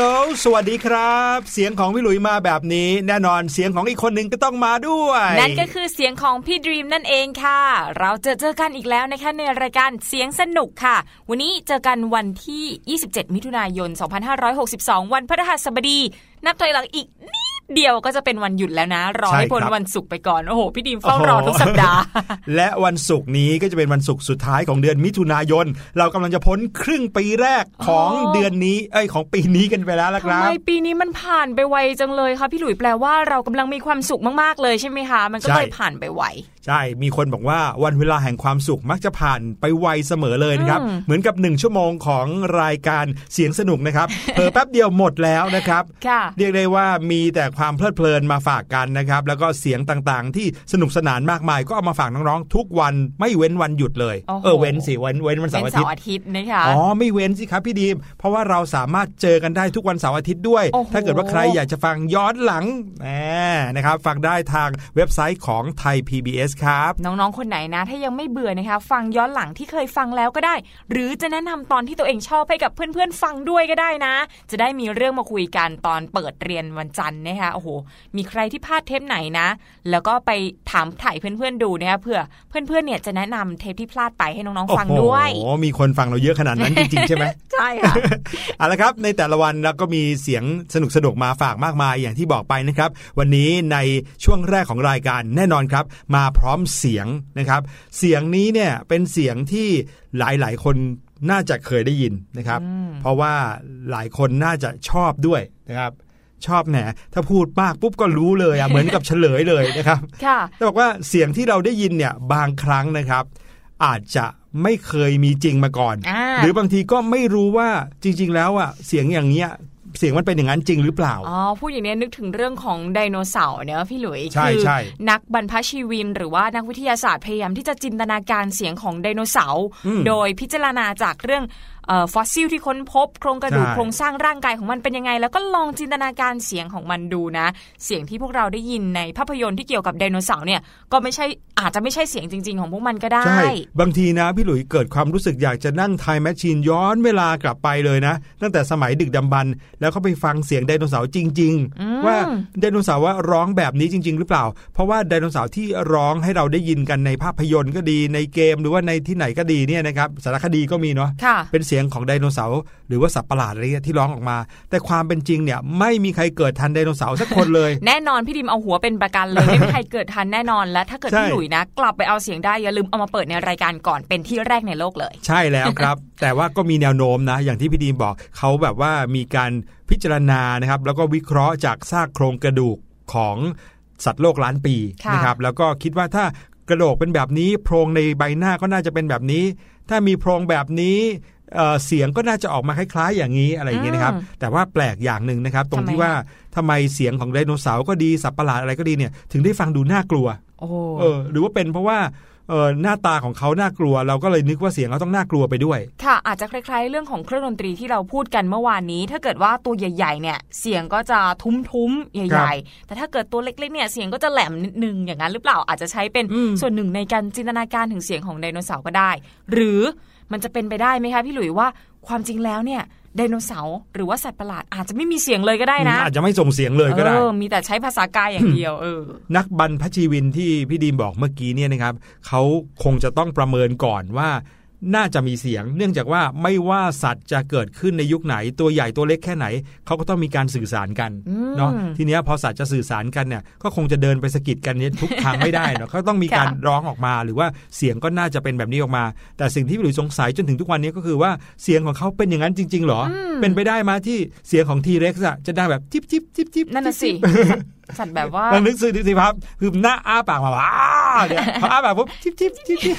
ลสวัสดีครับ เสียงของพี่หลุยมาแบบนี้แน่นอนเสียงของอีกคนหนึ่งก็ต้องมาด้วย นั่นก็คือเสียงของพี่ดีมนั่นเองค่ะ เราจะเจอกันอีกแล้วนะคะในรายการเสียงสนุกค่ะ วันนี้เจอกันวันที่ 27 มิถุนายน 2562 วันพฤหัสบดี นับถอยหลังอีกนิด เดียวก็จะเป็นวันหยุดแล้วนะ รอให้พ้นวันศุกร์ไปก่อน โอ้โห พี่ดีมเฝ้ารอทุกสัปดาห์ และวันศุกร์นี้ก็จะเป็นวันศุกร์สุดท้ายของเดือนมิถุนายน เรากำลังจะพ้นครึ่งปีแรกของเดือนนี้ เอ้ยของปีนี้กันไปแล้วละคทำรัไมบปีนี้มันผ่านไปไวจังเลยคะพี่หลุยแปลว่าเรากำลังมีความสุขมากๆเลยใช่ไหมคะ มันก็เลยใช่ผ่านไปไว ใช่ มีคนบอกว่าวันเวลาแห่งความสุขมักจะผ่านไปไวเสมอเลยนะครับอืมเหมือนกับหนึ่งชั่วโมงของรายการเสียงสนุกนะครับเผลอแป๊บเดียวหมดแล้วนะครับค่ะเรียกได้ว่ามีแต่ความเพลิดเพลินมาฝากกันนะครับ แล้วก็เสียงต่างๆ ที่สนุกสนานมากมาย ก็เอามาฝากน้องๆ ทุกวันไม่เว้นวันหยุดเลยโอ้โหเออเว้นสิเว้นเว้นวันเสาเป็นร์อาทิตเสาร์ย์อาทิตย์นะคะอ๋อไม่เว้นสิครับพี่ดีม เพราะว่าเราสามารถเจอกันได้ทุกวันเสาร์อาทิตย์ด้วยโอ้โหถ้าเกิดว่าใครอยากจะฟังย้อนหลังแหมนะครับฟังได้ทางเว็บไซต์ของไทย PBS ครับ น้องๆ คนไหนนะ ถ้ายังไม่เบื่อนะคะ ฟังย้อนหลังที่เคยฟังแล้วก็ได้ หรือจะแนะนำตอนที่ตัวเองชอบให้กับเพื่อนๆ ฟังด้วยก็ได้นะ จะได้มีเรื่องมาคุยกันตอนเปิดเรียนวันจันทร์นะคะโอ้โห มีใครที่พลาดเทปไหนนะ แล้วก็ไปถามถ่ายเพื่อนๆดูนะคะเพื่อเพื่อนๆเนี่ยจะแนะนำเทปที่พลาดไปให้น้องๆฟังด้วยโอ้โหมีคนฟังเราเยอะขนาดนั้นจริงๆใช่ไหมใช่ค่ะเอาละครับในแต่ละวันเราก็มีเสียงสนุกสนุกๆมาฝากมากมายอย่างที่บอกไปนะครับ วันนี้ในช่วงแรกของรายการแน่นอนครับ มาพร้อมเสียงนะครับ เสียงนี้เนี่ยเป็นเสียงที่หลายๆ คนน่าจะเคยได้ยินนะครับอืมเพราะว่าหลายคนน่าจะชอบด้วยนะครับ ชอบแหนถ้าพูดมากปุ๊บก็รู้เลยอะเหมือนกับเฉลยเลยนะครับค่ะจะบอกว่าเสียงที่เราได้ยินเนี่ยบางครั้งนะครับ อาจจะไม่เคยมีจริงมาก่อนอ่าหรือบางทีก็ไม่รู้ว่าจริง ๆ แล้วอะเสียงอย่างเงี้ย เสียงมันเป็นอย่างนั้นจริงหรือเปล่า อ๋อพูดอย่างนี้นึกถึงเรื่องของไดโนเสาร์เนอะพี่หลุยใช่คืใช่นักบรรพชีวินหรือว่านักวิทยาศาสตร์พยายามที่จะจินตนาการเสียงของไดโนเสาร์อืมโดยพิจารณาจากเรื่องเอ่อ ฟอสซิลที่ค้นพบ โครงกระดูกใช่โครงสร้างร่างกายของมันเป็นยังไง แล้วก็ลองจินตนาการเสียงของมันดูนะ เสียงที่พวกเราได้ยินในภาพยนตร์ที่เกี่ยวกับไดโนเสาร์เนี่ยก็ไม่ใช่อาจจะไม่ใช่เสียงจริง ๆ ของพวกมันก็ได้ใช่บางทีนะพี่หลุยเกิดความรู้สึกอยากจะนั่ง time machine ย้อนเวลากลับไปเลยนะ ตั้งแต่สมัยดึกดำบรรพ์แล้วก็ไปฟังเสียงไดโนเสาร์จริงอืมๆว่าไดโนเสาร์ว่าร้องแบบนี้จริง ๆ หรือเปล่า เพราะว่าไดโนเสาร์ที่ร้องให้เราได้ยินกันในภาพยนตร์ก็ดีในเกมหรือว่าในที่ไหนก็ดีเนี่ยนะครับสารคดีก็มีเนาะค่ะเป็นเสียงของไดโนเสาร์หรือว่าสัตว์ประหลาดอะไรเงี้ยที่ร้องออกมา แต่ความเป็นจริงเนี่ยไม่มีใครเกิดทันไดโนเสาร์สักคนเลย แน่นอนพี่ดิมเอาหัวเป็นประกันเลยไม่มีใครเกิดทันแน่นอนและถ้าเกิดใช่พี่หลุยนะ กลับไปเอาเสียงได้อย่าลืมเอามาเปิดในรายการก่อนเป็นที่แรกในโลกเลย ใช่แล้วครับ แต่ว่าก็มีแนวโน้มนะ อย่างที่พี่ดีมบอกเขาแบบว่ามีการพิจารณานะครับแล้วก็วิเคราะห์จากซากโครงกระดูกของสัตว์โลกล้านปีค่ะนะครับแล้วก็คิดว่าถ้ากระโหลกเป็นแบบนี้ โพรงในใบหน้าก็น่าจะเป็นแบบนี้ ถ้ามีโพรงแบบนี้ เอ่อเสียงก็น่าจะออกมาคล้ายๆอย่างนี้อะไรอย่างเงี้ยนะครับ แต่ว่าแปลกอย่างหนึ่งนะครับ ตรงที่ว่าทำไมเสียงของไดโนเสาร์ก็ดีสัตว์ประหลาดอะไรก็ดีเนี่ยถึงได้ฟังดูน่ากลัวโอ้เออ หรือว่าเป็นเพราะว่าเออหน้าตาของเขาน่ากลัว เราก็เลยนึกว่าเสียงเขาต้องน่ากลัวไปด้วย ค่ะ อาจจะคล้ายๆ เรื่องของเครื่องดนตรีที่เราพูดกันเมื่อวานนี้ ถ้าเกิดว่าตัวใหญ่ๆ เนี่ยเสียงก็จะทุ้มๆ ใหญ่ๆ แต่ถ้าเกิดตัวเล็กๆ เนี่ยเสียงก็จะแหลมนิดนึงอย่างนั้นหรือเปล่าอาจจะใช้เป็นอืมส่วนหนึ่งในการจินตนาการถึงเสียงของไดโนเสาร์ก็ได้ หรือ มันจะเป็นไปได้ไหมคะพี่หลุยว่าความจริงแล้วเนี่ยไดโนเสาร์หรือว่าสัตว์ประหลาดอาจจะไม่มีเสียงเลยก็ได้นะ อาจจะไม่ส่งเสียงเลยก็ได้เออมีแต่ใช้ภาษากายอย่างเดียวเออนักบรรพชีวินที่พี่ดีมบอกเมื่อกี้เนี่ยนะครับเขาคงจะต้องประเมินก่อนว่า น่าจะมีเสียง เนื่องจากว่าไม่ว่าสัตว์จะเกิดขึ้นในยุคไหน ตัวใหญ่ตัวเล็กแค่ไหน เขาก็ต้องมีการสื่อสารกันอืมเนาะทีเนี้ยพอสัตว์จะสื่อสารกันเนี่ยก็คงจะเดินไปสะกิดกันเนี่ยทุกทางไม่ได้เนาะเขาต้องมีการค่ะร้องออกมา หรือว่าเสียงก็น่าจะเป็นแบบนี้ออกมา แต่สิ่งที่พี่หลุยสงสัยจนถึงทุกวันนี้ก็คือว่าเสียงของเขาเป็นอย่างนั้นจริง ๆ หรอ เป็นไปได้มาที่เสียงของทีเร็กซ์อะจะดังแบบจิ๊บจิ๊บจิ๊บจิ๊บนั่นน่ะสิ สัตว์แบบว่าลองนึกสิสิครับคือหน้าอ้าปากมาว้าเนี่ยพออ้าปากปุ๊บทิบทิบทิบทิบ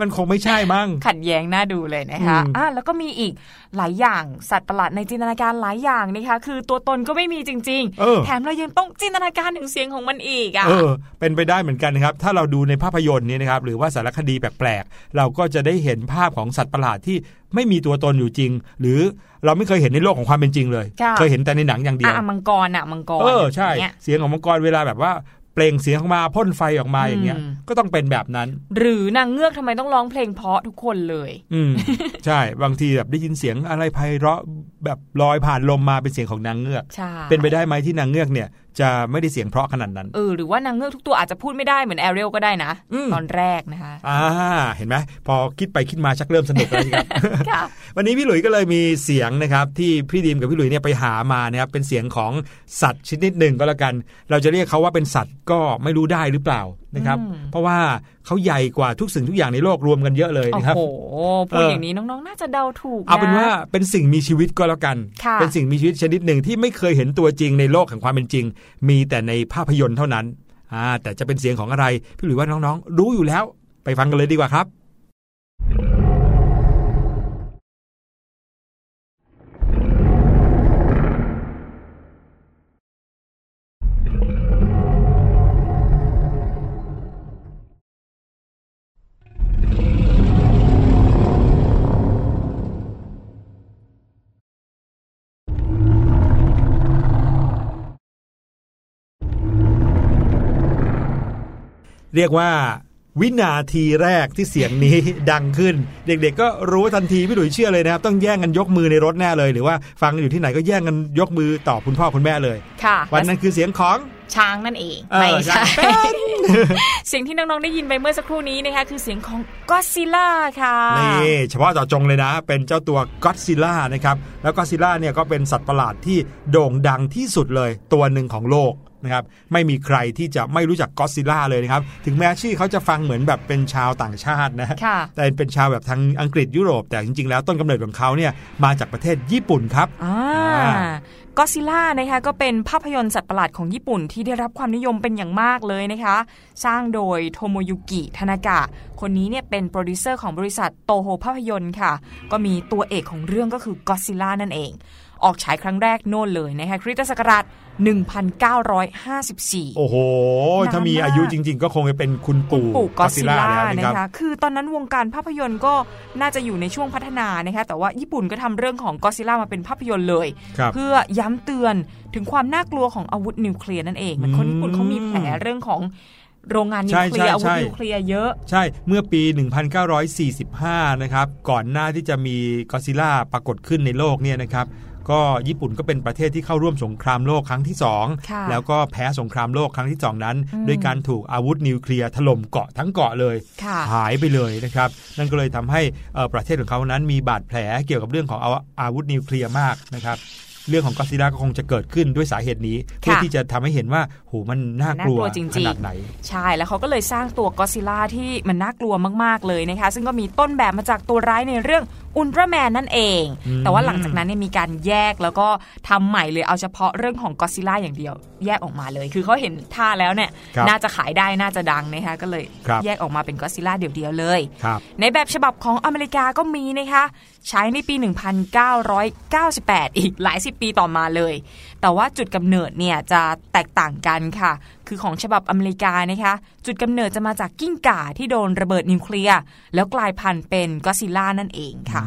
มันคงไม่ใช่มั้งขัดแย้งน่าดูเลยนะคะอืมอะแล้วก็มีอีก หลายอย่างสัตว์ประหลาดในจินตนาการหลายอย่างนะคะคือตัวตนก็ไม่มีจริงเออๆแถมเรายังต้องจินตนาการถึงเสียงของมันอีกอะเออเป็นไปได้เหมือนกันนะครับถ้าเราดูในภาพยนตร์เนี่ยนะครับหรือว่าสารคดีแปลกๆ เราก็จะได้เห็นภาพของสัตว์ประหลาดที่ไม่มีตัวตนอยู่จริง หรือเราไม่เคยเห็นในโลกของความเป็นจริงเลยค่ะเคยเห็นแต่ในหนังอย่างเดียวอะมังกรอะมังกรเออใช่เนี่ยเสียงของมังกรเวลาแบบว่า เปล่งเสียงออกมาพ่นไฟออกมาอย่างเงี้ยอืมก็ต้องเป็นแบบนั้น หรือนางเงือกทำไมต้องร้องเพลงเพราะทุกคนเลย อืมใช่บางทีแบบได้ยินเสียงอะไรไพเราะแบบลอยผ่านลมมาเป็นเสียงของนางเงือกใช่เป็นไปได้ไหมที่นางเงือกเนี่ย จะไม่ได้เสียงเพราะขนาดนั้น เออหรือว่านางเงือกทุกตัวอาจจะพูดไม่ได้เหมือนแอเรียลก็ได้นะอืมตอนแรกนะคะอ่าเห็นไหมพอคิดไปคิดมาชักเริ่มสนุกแล้วครับค่ะวันนี้พี่หลุยส์ก็เลยมีเสียงนะครับที่พี่ดีมกับพี่หลุยส์เนี่ยไปหามานะครับเป็นเสียงของสัตว์ชนิดหนึ่งก็แล้วกัน เราจะเรียกเขาว่าเป็นสัตว์ก็ไม่รู้ได้หรือเปล่า นะครับอืมเพราะว่าเขาใหญ่กว่าทุกสิ่งทุกอย่างในโลกรวมกันเยอะเลยโอ้นะครับโหพูดเออออย่างนี้น้องๆ น่าจะเดาถูกะเอาเป็นว่าเป็นสิ่งมีชีวิตก็แล้วกันค่ะเป็นสิ่งมีชีวิตชนิดหนึ่งที่ไม่เคยเห็นตัวจริงในโลกแห่งความเป็นจริง มีแต่ในภาพยนตร์เท่านั้นอ่าแต่จะเป็นเสียงของอะไรพี่หลุยส์ว่าน้องๆ รู้อยู่แล้ว ไปฟังกันเลยดีกว่าครับ เรียกว่าวินาทีแรกที่เสียงนี้ดังขึ้น เด็กๆ ก็รู้ทันทีพี่หลุยเชื่อเลยนะครับ ต้องแย่งกันยกมือในรถแน่เลย หรือว่าฟังอยู่ที่ไหนก็แย่งกันยกมือตอบคุณพ่อคุณแม่เลยค่ะวันนั้นคือเสียงของช้างนั่นเองเออไม่ใช่ช้างเสียงที่น้องๆได้ยินไปเมื่อสักครู่นี้นะคะคือเสียงของก็ซิล่าค่ะนี่เฉพาะเจาะจงเลยนะ เป็นเจ้าตัวก็ d ซิล่านะครับแล้วก็ซิล่าเนี่ยก็เป็นสัตว์ประหลาดที่โด่งดังที่สุดเลยตัวหนึ่งของโลก นะครับไม่มีใครที่จะไม่รู้จักก็ d ซิล่าเลยนะครับ ถึงแม้ชื่อเขาจะฟังเหมือนแบบเป็นชาวต่างชาตินะค่ะแต่เป็นชาวแบบทางอังกฤษยุโรป แต่จริงๆแล้วต้นกำเนิดของเขาเนี่ยมาจากประเทศญี่ปุ่นครับอ่าอ่า ก็อดซิลล่านะคะก็เป็นภาพยนตร์สัตว์ประหลาดของญี่ปุ่นที่ได้รับความนิยมเป็นอย่างมากเลยนะคะ สร้างโดยโทโมยุกิทานากะ คนนี้เนี่ยเป็นโปรดิวเซอร์ของบริษัทโตโฮภาพยนตร์ค่ะ ก็มีตัวเอกของเรื่องก็คือก็อดซิลล่านั่นเอง ออกฉายครั้งแรกโน่นเลยนะคะคริสตศักราช 1954 โอ้โห ถ้ามีนานมากอายุจริง ๆ ก็คงจะเป็นคุณปู่ปู่ก็ซิล่าแล้วนะนะครับคะคือตอนนั้นวงการภาพยนตร์ก็น่าจะอยู่ในช่วงพัฒนานะคะแต่ว่าญี่ปุ่นก็ทำเรื่องของก็ซิล่ามาเป็นภาพยนตร์เลยครับเพื่อย้ำเตือนถึงความน่ากลัวของอาวุธนิวเคลียร์นั่นเองเหมือนคนญี่ปุ่นเขามีแผลเรื่องของโรงงานนิวเคลียร์ใช่อาวุธใช่นิวเคลียร์เยอะ ใช่เมื่อปี 1945 นะครับ ก่อนหน้าที่จะมีก็ซิล่าปรากฏขึ้นในโลกเนี่ยนะครับก็ญี่ปุ่นก็เป็นประเทศที่เข้าร่วมสงครามโลกครั้งที่ค่ะ2แล้วก็แพ้สงครามโลกครั้งที่ 2 นั้นอืมด้วยการถูกอาวุธนิวเคลียร์ถล่มเกาะทั้งเกาะเลยค่ะหายไปเลยนะครับ นั่นก็เลยทำให้เอ่อประเทศของเขานั้นมีบาดแผลเกี่ยวกับเรื่องของอาอาวุธนิวเคลียร์มากนะครับ เรื่องของก็อดซิลล่าก็คงจะเกิดขึ้นด้วยสาเหตุนี้ เพื่อที่จะทำให้เห็นว่าโหมันน่ากลัวน่ากลัวจริงๆขนาดไหน ใช่แล้วเขาก็เลยสร้างตัวก็ซิล่าที่มันน่ากลัวมาก ๆ เลยนะคะ ซึ่งก็มีต้นแบบมาจากตัวร้ายในเรื่องอุลตร้าแมนนั่นเองอืมแต่ว่าหลังจากนั้นเนี่ยมีการแยกแล้วก็ทำใหม่เลยเอาเฉพาะเรื่องของก็ซิล่าอย่างเดียว แยกออกมาเลย คือเขาเห็นท่าแล้วเนี่ยครับน่าจะขายได้น่าจะดังนะคะก็เลยครับแยกออกมาเป็นก็ซิล่าเดี่ยวๆเลยครับในแบบฉบับของอเมริกาก็มีนะคะ ใช้ในปี 1998 อีกหลายสิบปีต่อมาเลย แต่ว่าจุดกำเนิดเนี่ยจะแตกต่างกันค่ะ คือของฉบับอเมริกานะคะ จุดกำเนิดจะมาจากกิ้งก่าที่โดนระเบิดนิวเคลียร์แล้วกลายพันธุ์เป็นก็อดซิลล่านั่นเองค่ะ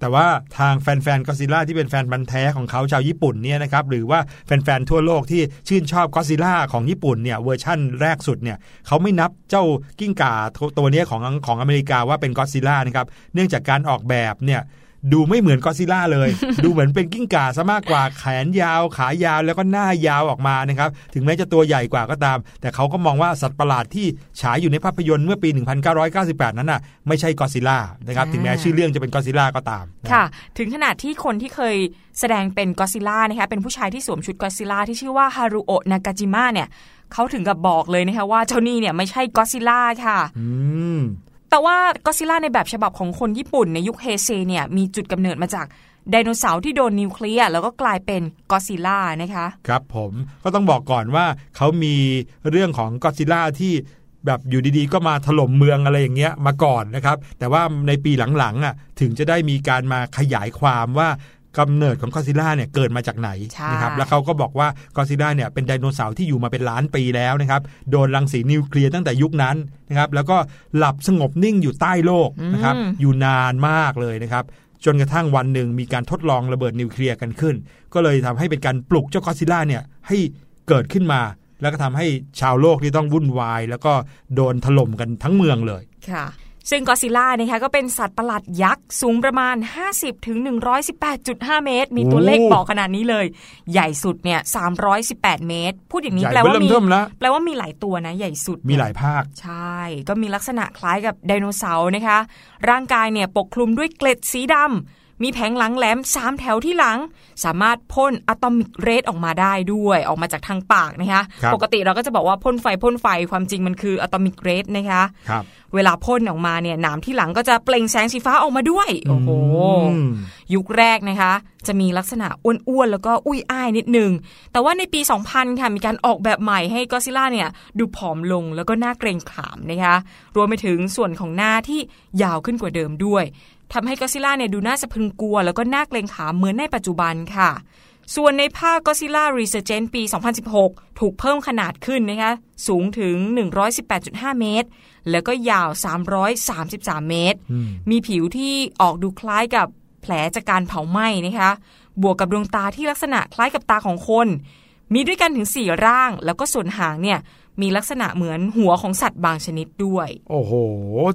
แต่ว่าทางแฟนๆก็อดซิลล่าที่เป็นแฟนพันธุ์แท้ของเขาชาวญี่ปุ่นเนี่ยนะครับหรือว่าแฟนๆทั่วโลกที่ชื่นชอบก็อดซิลล่าของญี่ปุ่นเนี่ยเวอร์ชั่นแรกสุดเนี่ยเขาไม่นับเจ้ากิ้งก่าตัวนี้ของของอเมริกาว่าเป็นก็อดซิลล่านะครับเนื่องจากการออกแบบเนี่ย ดูไม่เหมือนก็อดซิลล่าเลย ดูเหมือนเป็นกิ้งก่าซะมากกว่าแขนยาว ขายาวแล้วก็หน้ายาวออกมานะครับ ถึงแม้จะตัวใหญ่กว่าก็ตาม แต่เขาก็มองว่าสัตว์ประหลาดที่ฉายอยู่ในภาพยนตร์เมื่อปี 1998 นั้นน่ะไม่ใช่ก็อดซิลล่านะครับอ่าถึงแม้ชื่อเรื่องจะเป็นก็อดซิลล่าก็ตามนะค่ะ ถึงขนาดที่คนที่เคยแสดงเป็นก็อดซิลล่านะคะเป็นผู้ชายที่สวมชุดก็อดซิลล่าที่ชื่อว่าฮารุโอะนากาจิมะเนี่ยเขาถึงกับบอกเลยนะคะว่าเจ้านี่เนี่ยไม่ใช่ก็อดซิลล่าค่ะอืม แต่ว่าก็ซิล่าในแบบฉบับของคนญี่ปุ่นในยุคเฮเซเนี่ยมีจุดกำเนิดมาจากไดโนเสาร์ที่โดนนิวเคลียร์แล้วก็กลายเป็นก็อซิล่านะคะ ครับผมก็ต้องบอกก่อนว่าเขามีเรื่องของก็อซิลล่าที่แบบอยู่ดีๆ ก็มาถล่มเมืองอะไรอย่างเงี้ยมาก่อนนะครับ แต่ว่าในปีหลังๆอะถึงจะได้มีการมาขยายความว่า กำเนิดของก็อดซิลล่าเนี่ยเกิดมาจากไหนใช่นะครับแล้วเขาก็บอกว่าก็อดซิลล่าเนี่ยเป็นไดโนเสาร์ที่อยู่มาเป็นล้านปีแล้วนะครับโดนรังสีนิวเคลียร์ตั้งแต่ยุคนั้นนะครับแล้วก็หลับสงบนิ่งอยู่ใต้โลกนะครับอืมอยู่นานมากเลยนะครับจนกระทั่งวันหนึ่งมีการทดลองระเบิดนิวเคลียร์กันขึ้น ก็เลยทำให้เป็นการปลุกเจ้าก็อดซิลล่าเนี่ยให้เกิดขึ้นมาแล้วก็ทำให้ชาวโลกที่ต้องวุ่นวาย แล้วก็โดนถล่มกันทั้งเมืองเลยค่ะ ซึ่งกอซิล่านะคะก็เป็นสัตว์ประหลาดยักษ์ สูงประมาณ 50ถึง118.5 เมตร มีตัวเลขโอ้บอกขนาดนี้เลย ใหญ่สุดเนี่ย318 เมตร พูดอย่างนี้ใหญ่แปลว่าเบิ่มมีเทิ่มแล้วแปลว่ามีหลายตัวนะ ใหญ่สุดมีหลายภาค ใช่ ก็มีลักษณะคล้ายกับไดโนเสาร์นะคะ ร่างกายเนี่ยปกคลุมด้วยเกล็ดสีดำ มีแผงหลังแหลม 3 แถวที่หลัง สามารถพ่นอะตอมิกเรดออกมาได้ด้วยออกมาจากทางปากนะคะครับปกติเราก็จะบอกว่าพ่นไฟพ่นไฟความจริงมันคืออะตอมิกเรดนะคะครับเวลาพ่นออกมาเนี่ยหนามที่หลังก็จะเปล่งแสงสีฟ้าออกมาด้วยโอ้โหอืมยุคแรกนะคะ จะมีลักษณะอ้วนๆแล้วก็อุ้ยอ้ายนิดนึง แต่ว่าในปี 2000 ค่ะมีการออกแบบใหม่ให้ก็ซิล่าเนี่ยดูผอมลงแล้วก็น่าเกรงขามนะคะ รวมไปถึงส่วนของหน้าที่ยาวขึ้นกว่าเดิมด้วย ทำให้ก็ซิล่าเนี่ยดูน่าสะพรึงกลัว แล้วก็น่าเกรงขามเหมือนในปัจจุบันค่ะ ส่วนในภาคก็ซิล่ารีเซ r ร์เจนปี 2016 ถูกเพิ่มขนาดขึ้นนะคะสูงถึง 118.5 เมตร แล้วก็ยาว 333 เมตรอืมมีผิวที่ออกดูคล้ายกับแผลจากการเผาไหม้นะคะบวกกับดวงตาที่ลักษณะคล้ายกับตาของคน มีด้วยกันถึง 4 ร่าง แล้วก็ส่วนหางเนี่ย มีลักษณะเหมือนหัวของสัตว์บางชนิดด้วย โอ้โห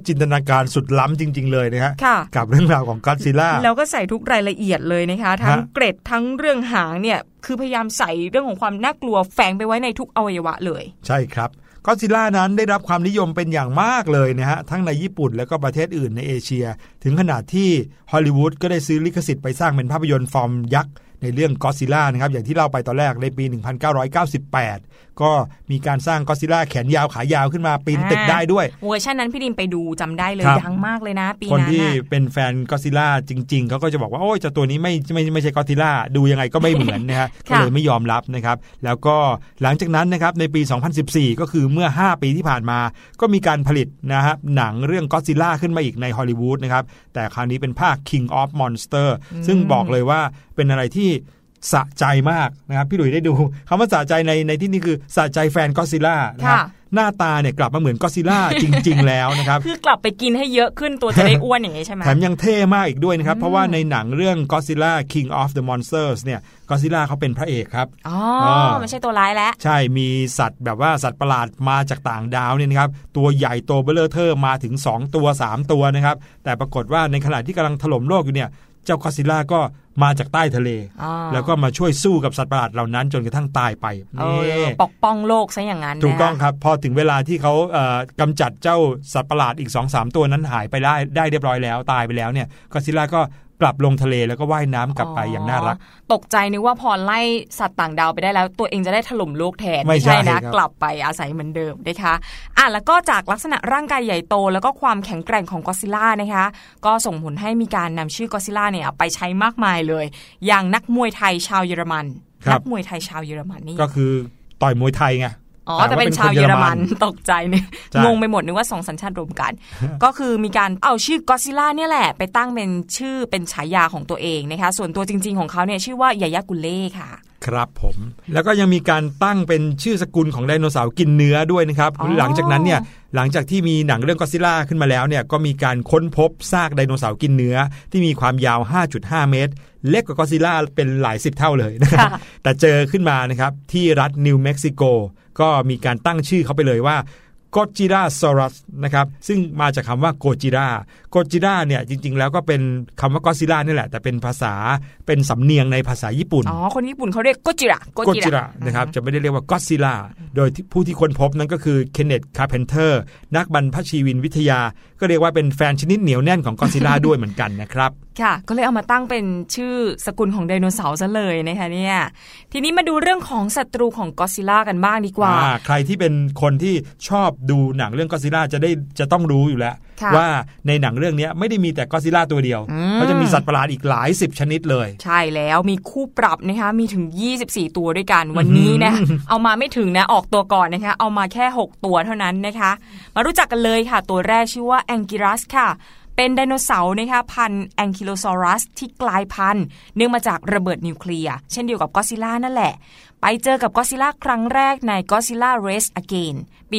จินตนาการสุดล้ำจริง ๆ เลยนะฮะค่ะกับเรื่องราวของก็อดซิลล่าแล้วก็ใส่ทุกรายละเอียดเลยนะคะ ทั้งฮะเกร็ดทั้งเรื่องหางเนี่ย คือพยายามใส่เรื่องของความน่ากลัวแฝงไปไว้ในทุกอวัยวะเลย ใช่ครับก็อดซิลล่านั้นได้รับความนิยมเป็นอย่างมากเลยนะฮะ ทั้งในญี่ปุ่นแล้วก็ประเทศอื่นในเอเชีย ถึงขนาดที่ฮอลลีวูดก็ได้ซื้อลิขสิทธิ์ไปสร้างเป็นภาพยนตร์ฟอร์มยักษ์ในเรื่องก็อดซิลล่านะครับ อย่างที่เล่าไปตอนแรกในปี 1998ก็มีการสร้างก็อดซิลล่าแขนยาวขายาวขึ้นมาปีนตึกได้ด้วย เวอร์ชันนั้นพี่ดิมไปดูจำได้เลยครับดังมากเลยนะ ปีคนนั้นที่น่ะเป็นแฟนก็อดซิลล่าจริง ๆเขาก็จะบอกว่าโอ้ยเจ้าตัวนี้ไม่ไม่ไม่ใช่ก็อดซิลล่าดูยังไงก็ไม่เหมือนนะฮะก็เลยไม่ยอมรับนะครับ แล้วก็หลังจากนั้นนะครับในปี 2014 ก็คือเมื่อ 5 ปีที่ผ่านมา ก็มีการผลิตนะครับหนังเรื่องก็อดซิลล่าขึ้นมาอีกในฮอลลีวูดนะครับแต่คราวนี้เป็นภาค King of Monster ซึ่งบอกเลยว่าเป็นอะไรที่ สะใจมากนะครับพี่หลุยได้ดูคำว่าสะใจในในที่นี้คือสะใจแฟนก็อดซิลล่านะครับค่ะหน้าตาเนี่ยกลับมาเหมือนก็อดซิลล่าจริง ๆ แล้วนะครับคือกลับไปกินให้เยอะขึ้นตัวจะได้อ้วนอย่างนี้ใช่ไหมแถมยังเท่มากอีกด้วยนะครับ เพราะว่าในหนังเรื่อง Godzilla King of the Monsters เนี่ย Godzilla เขาเป็นพระเอกครับอ๋ออ่าไม่ใช่ตัวร้ายแล้วใช่มีสัตว์แบบว่าสัตว์ประหลาดมาจากต่างดาวเนี่ยนะครับตัวใหญ่โตเบ้อเร่อเบ้อเท่อมาถึง 2 ตัว 3 ตัวนะครับแต่ปรากฏว่าในขณะที่กำลังถล่มโลกอยู่เนี่ย เจ้า Godzilla ก็มาจากใต้ทะเลอ๋อแล้วก็มาช่วยสู้กับสัตว์ประหลาดเหล่านั้นจนกระทั่งตายไปเอนี่อปกป้องโลกซะอย่างนั้นถูกต้องนะครับพอถึงเวลาที่เขาเอ่อกำจัดเจ้าสัตว์ประหลาดอีก2อสตัวนั้นหายไปได้ได้เรียบร้อยแล้วตายไปแล้วเนี่ยก็ซิล่าก็ กลับลงทะเลแล้วก็ว่ายน้ำกลับไปอย่างน่ารัก ตกใจนึกว่าพอไล่สัตว์ต่างดาวไปได้แล้ว ตัวเองจะได้ถล่มโลกแทนไม่ใช่นะครับกลับไปอาศัยเหมือนเดิมนะคะอะแล้วก็จากลักษณะร่างกายใหญ่โต แล้วก็ความแข็งแกร่งของกอซิล่านะคะก็ส่งผลให้มีการนำชื่อกอซิล่าเนี่ยไปใช้มากมายเลย อย่างนักมวยไทยชาวเยอรมันครับนัมวยไทยชาวเยอรมันนี่ก็คือต่อยมวยไทยไง อ๋อ แต่แต่ว่าเป็นเป็นชาวคนเยเยออรรมัมันนตกใจเนี่ยใช่งงไปหมดนึกว่าสองสัญชาติรวมกัน ก็คือมีการเอาชื่อกอซิล่าเนี่ยแหละ ไปตั้งเป็นชื่อเป็นฉายาของตัวเองนะคะ ส่วนตัวจริง ๆของเขาเนี่ยชื่อว่ายายากุเล่ค่ะ ครับผม แล้วก็ยังมีการตั้งเป็นชื่อสกุลของไดโนเสาร์กินเนื้อด้วยนะครับอ๋อหลังจากนั้นเนี่ยหลังจากที่มีหนังเรื่องก็ซิล่าขึ้นมาแล้วเนี่ยก็มีการค้นพบซากไดโนเสาร์กินเนื้อ ที่มีความยาว 5.5 เมตร เล็กกว่าก็อดซิลล่าเป็นหลายสิบเท่าเลยนะครับค่ะแต่เจอขึ้นมานะครับที่รัฐนิวเม็กซิโก ก็มีการตั้งชื่อเขาไปเลยว่า ก o จิราซอรัสนะครับซึ่งมาจากคำว่าโกจิราโกจิราเนี่ยจริง ๆ แล้วก็เป็นคำว่าก็อดซิลล่านี่แหละ แต่เป็นภาษาเป็นสำเนียงในภาษาญี่ปุ่นอ๋อคนญี่ปุ่นเขาเรียกโกจิระโกจิระนะครับจะไม่ได้เรียกว่าก็อดซิลล่าโดยที่ผู้ที่ค้นพบนั้นก็คือเคนเนตคาร์เพนเตอร์นักบรรพชีวินวิทยา ก็เรียกว่าเป็นแฟนชนิดเหนียวแน่นของกอซิล่าด้วยเหมือนกันนะครับค่ะก็เลยเอามาตั้งเป็นชื่อสกุลของไดโนเสาร์ซะเลยนะคะเนี่ยทีนี้มาดูเรื่องของศัตรูของกอซิล่ากันบ้างดีกว่าอ่า ใครที่เป็นคนที่ชอบดูหนังเรื่องก็อดซิลล่าจะได้จะต้องรู้อยู่แล้วค่ะว่าในหนังเรื่องนี้ไม่ได้มีแต่ก็อดซิลล่าตัวเดียวอืมเขาจะมีสัตว์ประหลาดอีกหลายสิบชนิดเลย ใช่แล้วมีคู่ปรับนะคะมีถึง 24 ตัวด้วยกันวันนี้นะเอามาไม่ถึงนะออกตัวก่อนนะคะ เอามาแค่ 6 ตัวเท่านั้นนะคะ มารู้จักกันเลยค่ะ ตัวแรกชื่อว่าแองกิรัสค่ะเป็นไดโนเสาร์นะคะพันธุ์แองคิโลซอรัสที่กลายพันธุ์เนื่องมาจากระเบิดนิวเคลียร์เช่นเดียวกับก็อดซิลล่านั่นแหละ ไปเจอกับก็อดซิลล่าครั้งแรกใน Godzilla Raids Again ปี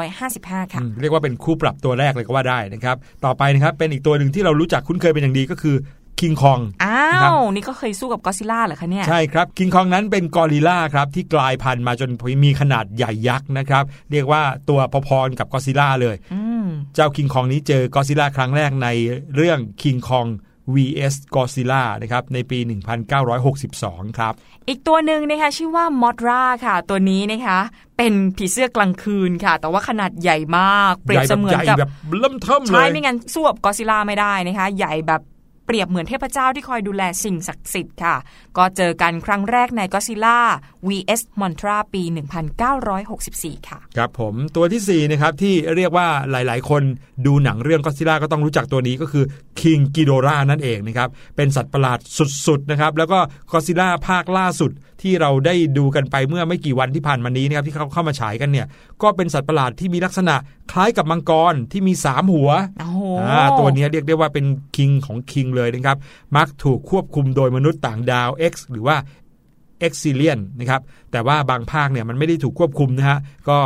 1955 ค่ะอืมเรียกว่าเป็นคู่ปรับตัวแรกเลยก็ว่าได้นะครับ ต่อไปนะครับเป็นอีกตัวหนึ่งที่เรารู้จักคุ้นเคยเป็นอย่างดีก็คือคิงคอง อ้าครับวนี่ก็เคยสู้กับก็อดซิลล่าเหรอคะเนี่ย ใช่ครับ คิงคองนั้นเป็นกอริลลาครับ ที่กลายพันธุ์มาจนมีขนาดใหญ่ยักษ์นะครับ เรียกว่าตัวพอๆกับกอซิล่าเลยอืมเจ้าคิงคองนี้เจอกอซิล่าครั้งแรกในเรื่องคิงคอง vs กอซิล่านะครับในปี 1962 ครับ อีกตัวหนึ่งนะคะชื่อว่ามอดราค่ะ ตัวนี้นะคะเป็นผีเสื้อกลางคืนค่ะ แต่ว่าขนาดใหญ่มาก เปรียบเสมือนใหญ่กับแบบเริ่มเทิมเลใช่ยไม่งั้นสู้กับก็อดซิลล่าไม่ได้นะคะ ใหญ่แบบเปรียบเหมือนเทพเจ้าที่คอยดูแลสิ่งศักดิ์สิทธิ์ค่ะ ก็เจอกันครั้งแรกในก็อดซิลล่า vs มอนทราปี 1964 ค่ะ ครับผมตัวทีสี่ 4 นะครับ ที่เรียกว่าหลาย ๆ คนดูหนังเรื่องก็ซิล่าก็ต้องรู้จักตัวนี้ก็คือคิงกิโดรานั่นเองนะครับ เป็นสัตว์ประหลาดสุด ๆ นะครับ แล้วก็ก็ซิล่าภาคล่าสุดที่เราได้ดูกันไปเมื่อไม่กี่วันที่ผ่านมานี้นะครับที่เขาเข้ามาฉายกันเนี่ย ก็เป็นสัตว์ประหลาดที่มีลักษณะคล้ายกับมังกรที่มี3หัวโอ้โหอ่าตัวนี้เรียกได้ว่าเป็นคิงของคิงเลยนะครับ มักถูกควบคุมโดยมนุษย์ต่างดาว X หรือว่าเอ็กซิเลียนนะครับแต่ว่าบางภาคเนี่ยมันไม่ได้ถูกควบคุมนะฮะก็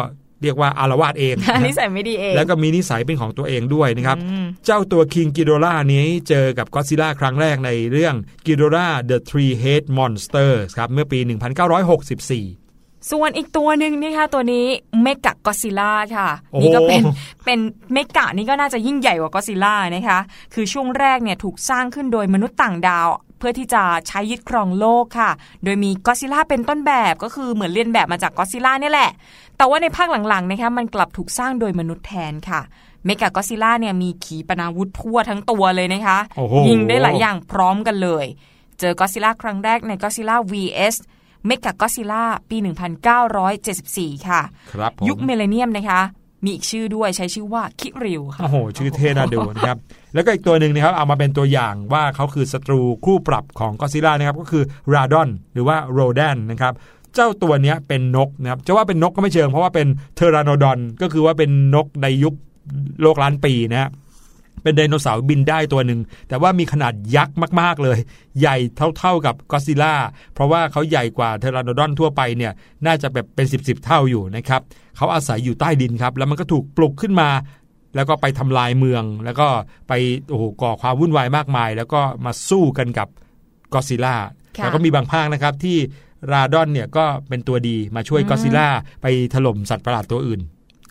เรียกว่าอารวาสเองนะนิสัยไม่ดีเอง แล้วก็มีนิสัยเป็นของตัวเองด้วยนะครับอืมเจ้าตัวคิงกิโดล่านี้เจอกับก็ซิล่าครั้งแรกในเรื่องกิโดล่า The Three Head Monsters ครับเมื่อปี 1964 ส่วนอีกตัวหนึ่งนะคะตัวนี้เมกะก็อดซิลล่าค่ะโอ้โหนี่ก็เป็นเป็นเมกะนี่ก็น่าจะยิ่งใหญ่กว่าก็อดซิลล่านะคะคือช่วงแรกเนี่ยถูกสร้างขึ้นโดยมนุษย์ต่างดาว เพื่อที่จะใช้ยึดครองโลกค่ะ โดยมีก็อดซิลล่าเป็นต้นแบบก็คือเหมือนเลียนแบบมาจากก็อดซิลล่าเนี่ยแหละ แต่ว่าในภาคหลังๆนะคะมันกลับถูกสร้างโดยมนุษย์แทนค่ะเมกะก็อดซิลล่าเนี่ยมีขีปนาวุธทั่วทั้งตัวเลยนะคะโอ้โหยิงได้หลายอย่างพร้อมกันเลย เจอก็อดซิลล่าครั้งแรกในก็อดซิลล่า vs เมกะก็อดซิลล่าปี 1974 ค่ะ ครับผมยุค millennium นะคะ มีอีกชื่อด้วยใช้ชื่อว่าคิริวค่ะโอ้โห ชื่อเท่น่าดูนะครับ แล้วก็อีกตัวหนึ่งนะครับ เอามาเป็นตัวอย่างว่าเขาคือศัตรูคู่ปรับของก็อดซิลล่านะครับ ก็คือราดอนหรือว่าโรแดนนะครับเจ้าตัวเนี้ยเป็นนกนะครับ จะว่าเป็นนกก็ไม่เชิงเพราะว่าเป็นเทอราโนดอนก็คือว่าเป็นนกในยุคโลกล้านปีนะฮะ เป็นไดโนเสาร์บินได้ตัวหนึ่งแต่ว่ามีขนาดยักษ์มากๆเลย ใหญ่เท่าๆกับก็ซิล่าเพราะว่าเขาใหญ่กว่าเทอราโนดอนทั่วไปเนี่ยน่าจะแบบเป็น 10บสเท่าอยู่นะครับเขาอาศัยอยู่ใต้ดินครับ แล้วมันก็ถูกปลุกขึ้นมา แล้วก็ไปทำลายเมือง แล้วก็ไปโอ้โหก่อความวุ่นวายมากมาย แล้วก็มาสู้กันกับก็ซิล่าค่ะแล้วก็มีบางภาคนะครับที่ราดอนเนี่ยก็เป็นตัวดีมาช่วยก็ซิล่าไปถล่มสัตว์ประหลาดตัวอื่น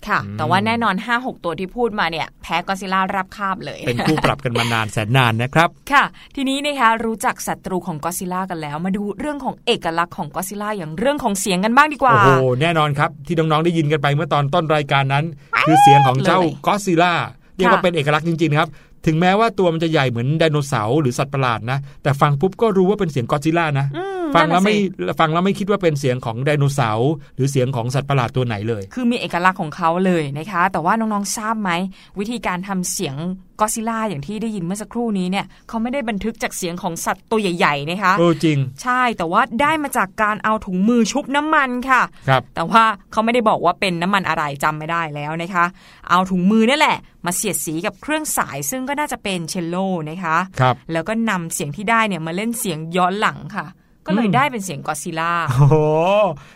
ค่ะ แต่ว่าแน่นอน 5-6 ตัวที่พูดมาเนี่ย แพ้ก็อดซิลล่ารับคาบเลย เป็นคู่ปรับกันมานานแสนนานนะครับ ค่ะ ทีนี้นะคะรู้จักศัตรูของก็อดซิลล่ากันแล้ว มาดูเรื่องของเอกลักษณ์ของก็อดซิลล่าอย่างเรื่องของเสียงกันบ้างดีกว่า โอ้โห แน่นอนครับ ที่น้องๆได้ยินกันไปเมื่อตอนต้นรายการนั้น คือเสียงของเจ้าเลยก็อดซิลล่าเรียกว่าเป็นเอกลักษณ์จริงๆนะครับถึงแม้ว่าตัวมันจะใหญ่เหมือนไดโนเสาร์หรือสัตว์ประหลาดนะ แต่ฟังปุ๊บก็รู้ว่าเป็นเสียงก็อดซิลล่านะอืม ฟังแล้วนั่นน่ะไม่สิฟังแล้วไม่คิดว่าเป็นเสียงของไดโนเสาร์หรือเสียงของสัตว์ประหลาดตัวไหนเลย คือมีเอกลักษณ์ของเขาเลยนะคะ แต่ว่าน้องๆทราบไหม วิธีการทำเสียงก็อดซิลล่าอย่างที่ได้ยินเมื่อสักครู่นี้เนี่ยเขาไม่ได้บันทึกจากเสียงของสัตว์ตัวใหญ่ๆนะคะโอ้จริง ใช่แต่ว่าได้มาจากการเอาถุงมือชุบน้ำมันค่ะครับแต่ว่าเขาไม่ได้บอกว่าเป็นน้ำมันอะไรจำไม่ได้แล้วนะคะ เอาถุงมือนี่แหละ มาเสียดสีกับเครื่องสาย ซึ่งก็น่าจะเป็นเชลโลนะคะครับแล้วก็นำเสียงที่ได้เนี่ยมาเล่นเสียงย้อนหลังค่ะ ก็เลยอืมได้เป็นเสียงกอดซิลล่าโอ้โห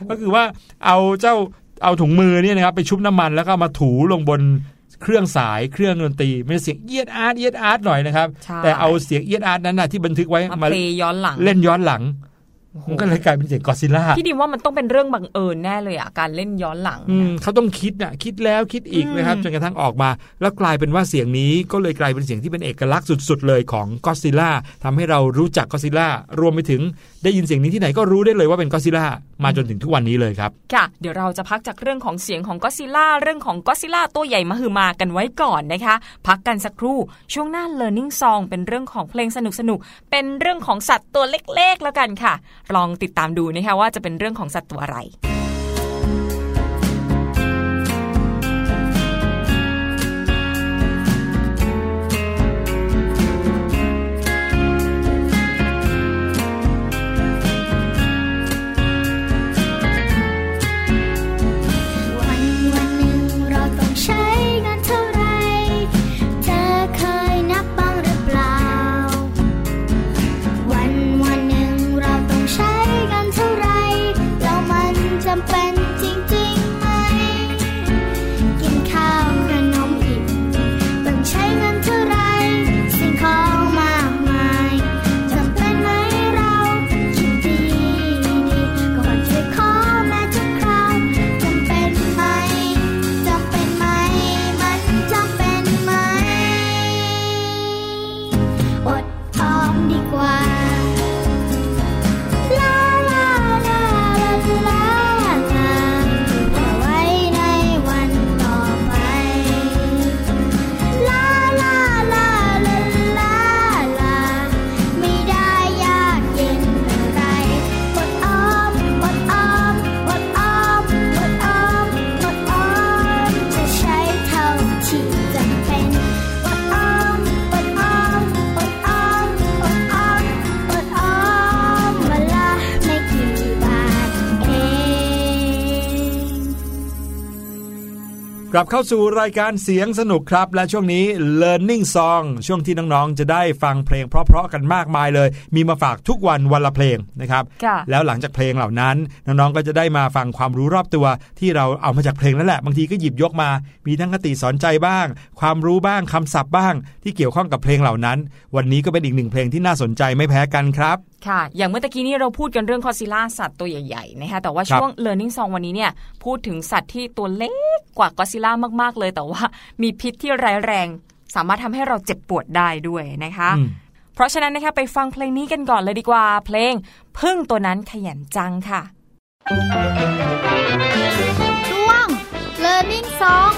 ก็คือว่าเอาเจ้าเอาถุงมือเนี่ยนะครับไปชุบน้ำมันแล้วก็มาถูลงบนเครื่องสายเครื่องดนตรีไม่ใช่เสียงเอี๊ยดอ๊าดเอี๊ยดอ๊าดหน่อยนะครับใช่แต่เอาเสียงเอี๊ยดอ๊าดนั้นนะที่บันทึกไว้มามา play ย้อนหลังเล่นย้อนหลัง มันก็เลยกลายเป็นเสียงก็อดซิลล่าพี่ดิมว่ามันต้องเป็นเรื่องบังเอิญแน่เลยอะการเล่นย้อนหลังอืมเขาต้องคิดน่ะคิดแล้วคิดอีกอืมนะครับจนกระทั่งออกมา แล้วกลายเป็นว่าเสียงนี้ก็เลยกลายเป็นเสียงที่เป็นเอกลักษณ์สุด ๆ เลยของก็อดซิลล่าทำให้เรารู้จักก็อดซิลล่ารวมไปถึงได้ยินเสียงนี้ที่ไหนก็รู้ได้เลยว่าเป็นก็ซิล่ามาจนถึงทุกวันนี้เลยครับ ค่ะ เดี๋ยวเราจะพักจากเรื่องของเสียงของก็อดซิลล่าเรื่องของก็อดซิลล่าตัวใหญ่มหึมากันไว้ก่อนนะคะ พักกันสักครู่ช่วงหน้า learning song เป็นเรื่องของเพลงสนุกๆเป็นเรื่องของสัตว์ตัวเล็กๆแล้วกันค่ะลองติดตามดูนะคะว่าจะเป็นเรื่องของสัตว์ตัวอะไร กลับเข้าสู่รายการเสียงสนุกครับ และช่วงนี้ Learning Song ช่วงที่น้องๆ จะได้ฟังเพลงเพราะๆกันมากมายเลย มีมาฝากทุกวันวันละเพลงนะครับค่ะแล้วหลังจากเพลงเหล่านั้น น้องๆ ก็จะได้มาฟังความรู้รอบตัว ที่เราเอามาจากเพลงนั่นแหละบางทีก็หยิบยกมา มีทั้งคติสอนใจบ้าง ความรู้บ้างคำศัพท์บ้าง ที่เกี่ยวข้องกับเพลงเหล่านั้น วันนี้ก็เป็นอีกหนึ่งเพลงที่น่าสนใจไม่แพ้กันครับค่ะ อย่างเมื่อตะกี้นี้เราพูดกันเรื่องคอซิล่าสัตว์ตัวใหญ่ๆนะคะแต่ว่าครับช่วง Learning Song วันนี้เนี่ยพูดถึงสัตว์ที่ตัวเล็กกว่ากอซิล่ามากๆ เลยแต่ว่ามีพิษที่ร้ายแรง สามารถทำให้เราเจ็บปวดได้ด้วยนะคะอืมเพราะฉะนั้นนะคะไปฟังเพลงนี้กันก่อนเลยดีกว่า เพลงพึ่งตัวนั้นขยันจังค่ะช่วง Learning Song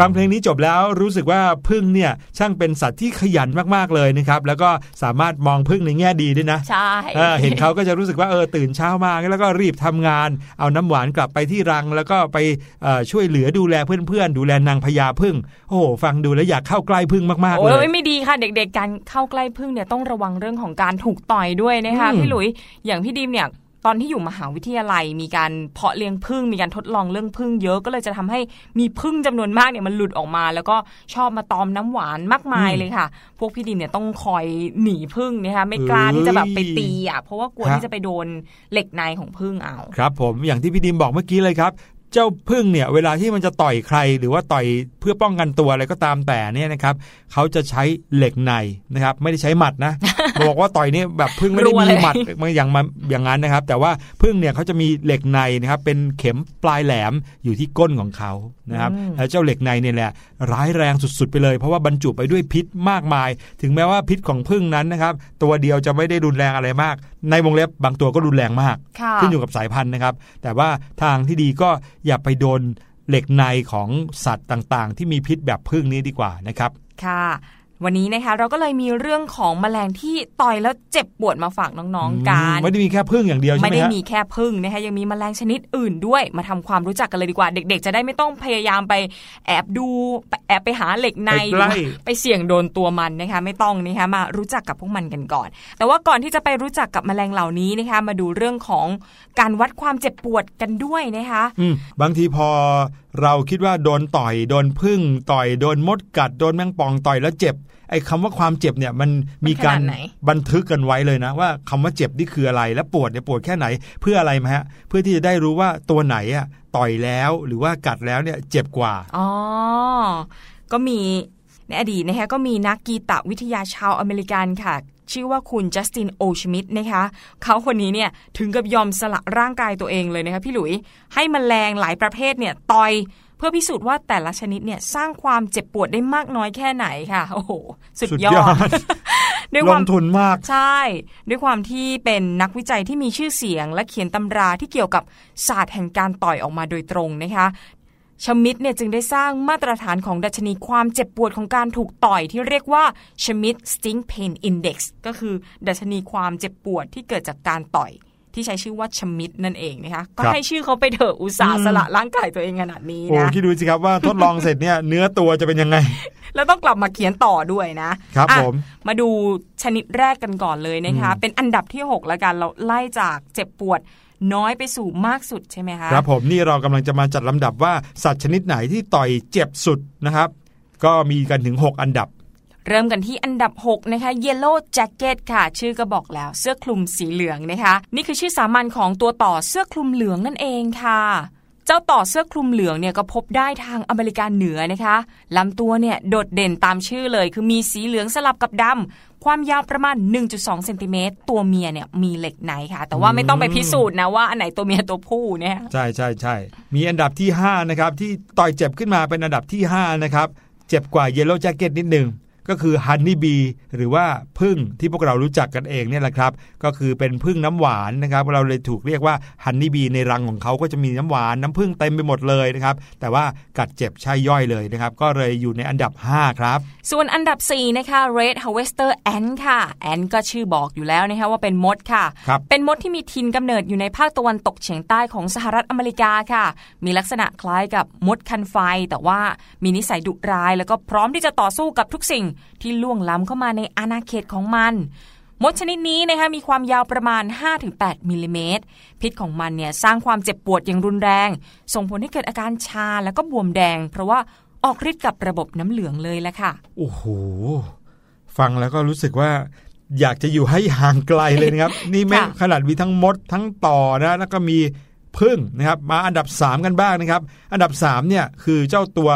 ฟังเพลงนี้จบแล้วรู้สึกว่าพึ่งเนี่ยช่างเป็นสัตว์ที่ขยันมากๆเลยนะครับแล้วก็สามารถมองพึ่งในแง่ดีด้วยนะใช่เออเห็นเขาก็จะรู้สึกว่าเออตื่นเช้ามาแล้วก็รีบทำงาน เอาน้ำหวานกลับไปที่รัง แล้วก็ไปเอ่อช่วยเหลือดูแลเพื่อนๆ ดูแลนางพญาพึ่งโอ้โหฟังดูแล้วอยากเข้าใกล้พึ่งมากๆโอ้เลยยไม่ดีค่ะเด็กๆการเข้าใกล้พึ่งเนี่ยต้องระวังเรื่องของการถูกต่อยด้วยนะคะอืมพี่หลุยอย่างพี่ดิมเนี่ย ตอนที่อยู่มหาวิทยาลัยมีการเพาะเลี้ยงพึ่งมีการทดลองเรื่องพึ่งเยอะก็เลยจะทำให้มีพึ่งจำนวนมากเนี่ยมันหลุดออกมา แล้วก็ชอบมาตอมน้ำหวานมากมายเลยค่ะ พวกพี่ดิมเนี่ยต้องคอยหนีพึ่งนะคะไม่กล้าที่จะแบบไปตีอะเพราะว่ากลัวที่จะไปโดนเหล็กในของพึ่งเอาครับ ผมอย่างที่พี่ดิมบอกเมื่อกี้เลยครับ เจ้าพึ่งเนี่ยเวลาที่มันจะต่อยใคร หรือว่าต่อยเพื่อป้องกันตัวอะไรก็ตามแต่เนี่ยนะครับเขาจะใช้เหล็กในนะครับ ไม่ได้ใช้หมัดนะบอกว่าต่อยนี่แบบพึ่งไม่ได้รัวมีเลยหมัดมาอย่างมาอย่างนั้นนะครับ แต่ว่าพึ่งเนี่ยเขาจะมีเหล็กในนะครับเป็นเข็มปลายแหลมอยู่ที่ก้นของเขานะครับแล้วเจ้าเหล็กในเนี่ยแหละร้ายแรงสุดๆไปเลย เพราะว่าบรรจุไปด้วยพิษมากมาย ถึงแม้ว่าพิษของพึ่งนั้นนะครับ ตัวเดียวจะไม่ได้รุนแรงอะไรมาก ในวงเล็บบางตัวก็รุนแรงมากค่ะขึ้นอยู่กับสายพันธุ์นะครับ แต่ว่าทางที่ดีก็อย่าไปโดนเหล็กในของสัตว์ต่างๆ ที่มีพิษแบบพึ่งนี้ดีกว่านะครับ ค่ะ วันนี้นะคะเราก็เลยมีเรื่องของแมลงที่ต่อยแล้วเจ็บปวดมาฝากน้องๆกันไม่ได้มีแค่พึ่งอย่างเดียวใช่ไม่ไหมได้ฮะมีแค่พึ่งนะคะยังมีแมลงชนิดอื่นด้วย มาทำความรู้จักกันเลยดีกว่า เด็ก ๆ จะได้ไม่ต้องพยายามไปแอบดูไปแอบไปหาเหล็กในไปใกล้หรือว่าไปเสี่ยงโดนตัวมันนะคะไม่ต้องนะคะมารู้จักกับพวกมันกันก่อน แต่ว่าก่อนที่จะไปรู้จักกับแมลงเหล่านี้นะคะมาดูเรื่องของการวัดความเจ็บปวดกันด้วยนะคะอืมบางทีพอเราคิดว่าโดนต่อย โดนพึ่งต่อย โดนมดกัด โดนแมงป่องต่อยแล้วเจ็บ ไอ้คำว่าความเจ็บเนี่ยมันมีการมันขนาดไหนบันทึกกันไว้เลยนะ ว่าคำว่าเจ็บนี่คืออะไร และปวดเนี่ยปวดแค่ไหน เพื่ออะไรมาฮะ เพื่อที่จะได้รู้ว่าตัวไหนอะต่อยแล้วหรือว่ากัดแล้วเนี่ยเจ็บกว่า อ๋อ ก็มีในอดีตนะคะก็มีนักกีตวิทยาชาวอเมริกันค่ะ ชื่อว่าคุณจัสตินโอชมิดนะคะเขาคนนี้เนี่ยถึงกับยอมสละร่างกายตัวเองเลยนะคะพี่หลุย ให้มแมลงหลายประเภทเนี่ยต่อยเพื่อพิสูจน์ว่าแต่ละชนิดเนี่ยสร้างความเจ็บปวดได้มากน้อยแค่ไหนค่ะ โอ้โห สุดสุดยอยอดดด้วยลความงทุนมากใช่ ด้วยความที่เป็นนักวิจัยที่มีชื่อเสียง และเขียนตำราที่เกี่ยวกับศาสตร์แห่งการต่อยออกมาโดยตรงนะคะ ชมิดเนี่ยจึงได้สร้างมาตรฐานของดัชนีความเจ็บปวดของการถูกต่อยที่เรียกว่าชมิด Sting Pain Index ก็คือดัชนีความเจ็บปวดที่เกิดจากการต่อยที่ใช้ชื่อว่าชมิดนั่นเองนะคะก็ครับให้ชื่อเขาไปเถอะอุตส่าห์สละร่างกายตัวเองขนาดนี้โอ้นะคิดดูสิครับว่าทดลองเสร็จเนี่ยเนื้อตัวจะเป็นยังไง แล้วต้องกลับมาเขียนต่อด้วยนะครับอะผมมาดูชนิดแรกกันก่อนเลยนะคะเป็นอันดับที่ 6 แล้วกันเราไล่จากเจ็บปวด น้อยไปสู่มากสุดใช่ไหมคะครับผมนี่เรากำลังจะมาจัดลำดับว่าสัตว์ชนิดไหนที่ต่อยเจ็บสุดนะครับ ก็มีกันถึง 6 อันดับเริ่มกันที่อันดับ 6 นะคะ Yellow Jacket ค่ะ ชื่อก็บอกแล้วเสื้อคลุมสีเหลืองนะคะ นี่คือชื่อสามัญของตัวต่อเสื้อคลุมเหลืองนั่นเองค่ะ เจ้าต่อเสื้อคลุมเหลืองเนี่ยก็พบได้ทางอเมริกาเหนือนะคะลำตัวเนี่ยโดดเด่นตามชื่อเลย คือมีสีเหลืองสลับกับดำ ความยาวประมาณ 1.2เซนติเมตรตัวเมียเนี่ยมีเหล็กไหนค่ะ แต่ว่าไม่ต้องไปพิสูจน์นะว่าอันไหนตัวเมียตัวผู้เนี่ยใช่ใช่ใช่มีอันดับที่5นะครับที่ต่อยเจ็บขึ้นมาเป็นอันดับที่5นะครับเจ็บกว่าเยลโล่แจ็คเก็ตนิดหนึ่ง ก็คือฮันนี่บีหรือว่าพึ่งที่พวกเรารู้จักกันเองเนี่ยแหละครับ ก็คือเป็นพึ่งน้ำหวานนะครับ เราเลยถูกเรียกว่าฮันนี่บีในรังของเขาก็จะมีน้ำหวานน้ำพึ่งเต็มไปหมดเลยนะครับ แต่ว่ากัดเจ็บใช่ย่อยเลยนะครับ ก็เลยอยู่ในอันดับ 5 ครับ ส่วนอันดับ 4 นะคะ Red Harvester Ant ค่ะ Ant ก็ชื่อบอกอยู่แล้วนะคะว่าเป็นมดค่ะครับเป็นมดที่มีทินกำเนิดอยู่ในภาคตะวันตกเฉียงใต้ของสหรัฐอเมริกาค่ะ มีลักษณะคล้ายกับมดคันไฟ แต่ว่ามีนิสัยดุร้าย แล้วก็พร้อมที่จะต่อสู้กับทุกสิ่งที่ล่วงล้ำเข้ามาในอาณาเขตของมัน มดชนิดนี้นะคะมีความยาวประมาณ 5-8มิลลิเมตรพิษของมันเนี่ยสร้างความเจ็บปวดอย่างรุนแรง ส่งผลให้เกิดอาการชาแล้วก็บวมแดง เพราะว่าออกฤทธิ์กับระบบน้ำเหลืองเลยแหละค่ะ โอ้โห ฟังแล้วก็รู้สึกว่าอยากจะอยู่ให้ห่างไกลเลยนะครับ นี่ไม่ค่ะขนาดมีทั้งมดทั้งต่อนะแล้วก็มีพึ่งนะครับ มาอันดับ 3 กันบ้างนะครับ อันดับ3เนี่ยคือเจ้าตัว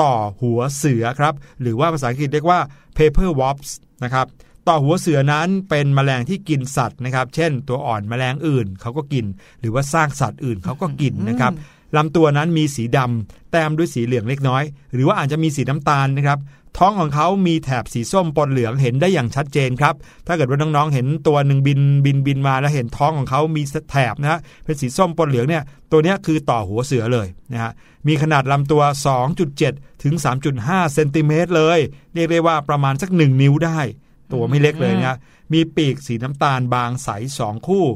ต่อหัวเสือครับ หรือว่าภาษาอังกฤษเรียกว่า paper wasps นะครับต่อหัวเสือนั้นเป็นแมลงที่กินสัตว์นะครับ เช่น ตัวอ่อนแมลงอื่นเขาก็กิน หรือว่าสร้างสัตว์อื่นเขาก็กินนะครับลำตัวนั้นมีสีดำแต้มด้วยสีเหลืองเล็กน้อย หรือว่าอาจจะมีสีน้ำตาลนะครับ ท้องของเขามีแถบสีส้มปนเหลืองเห็นได้อย่างชัดเจนครับ ถ้าเกิดว่าน้องๆ เห็นตัวหนึ่งบินบินบินมาแล้วเห็นท้องของเขามีแถบนะฮะเป็นสีส้มปนเหลืองเนี่ยตัวนี้คือต่อหัวเสือเลยนะฮะมีขนาดลำตัว 2.7 ถึง 3.5 เซนติเมตรเลย เรียกได้ว่าประมาณสัก 1 นิ้วได้ ตัวไม่เล็กเลยนะฮะมีปีกสีน้ำตาลบางใสสองคู่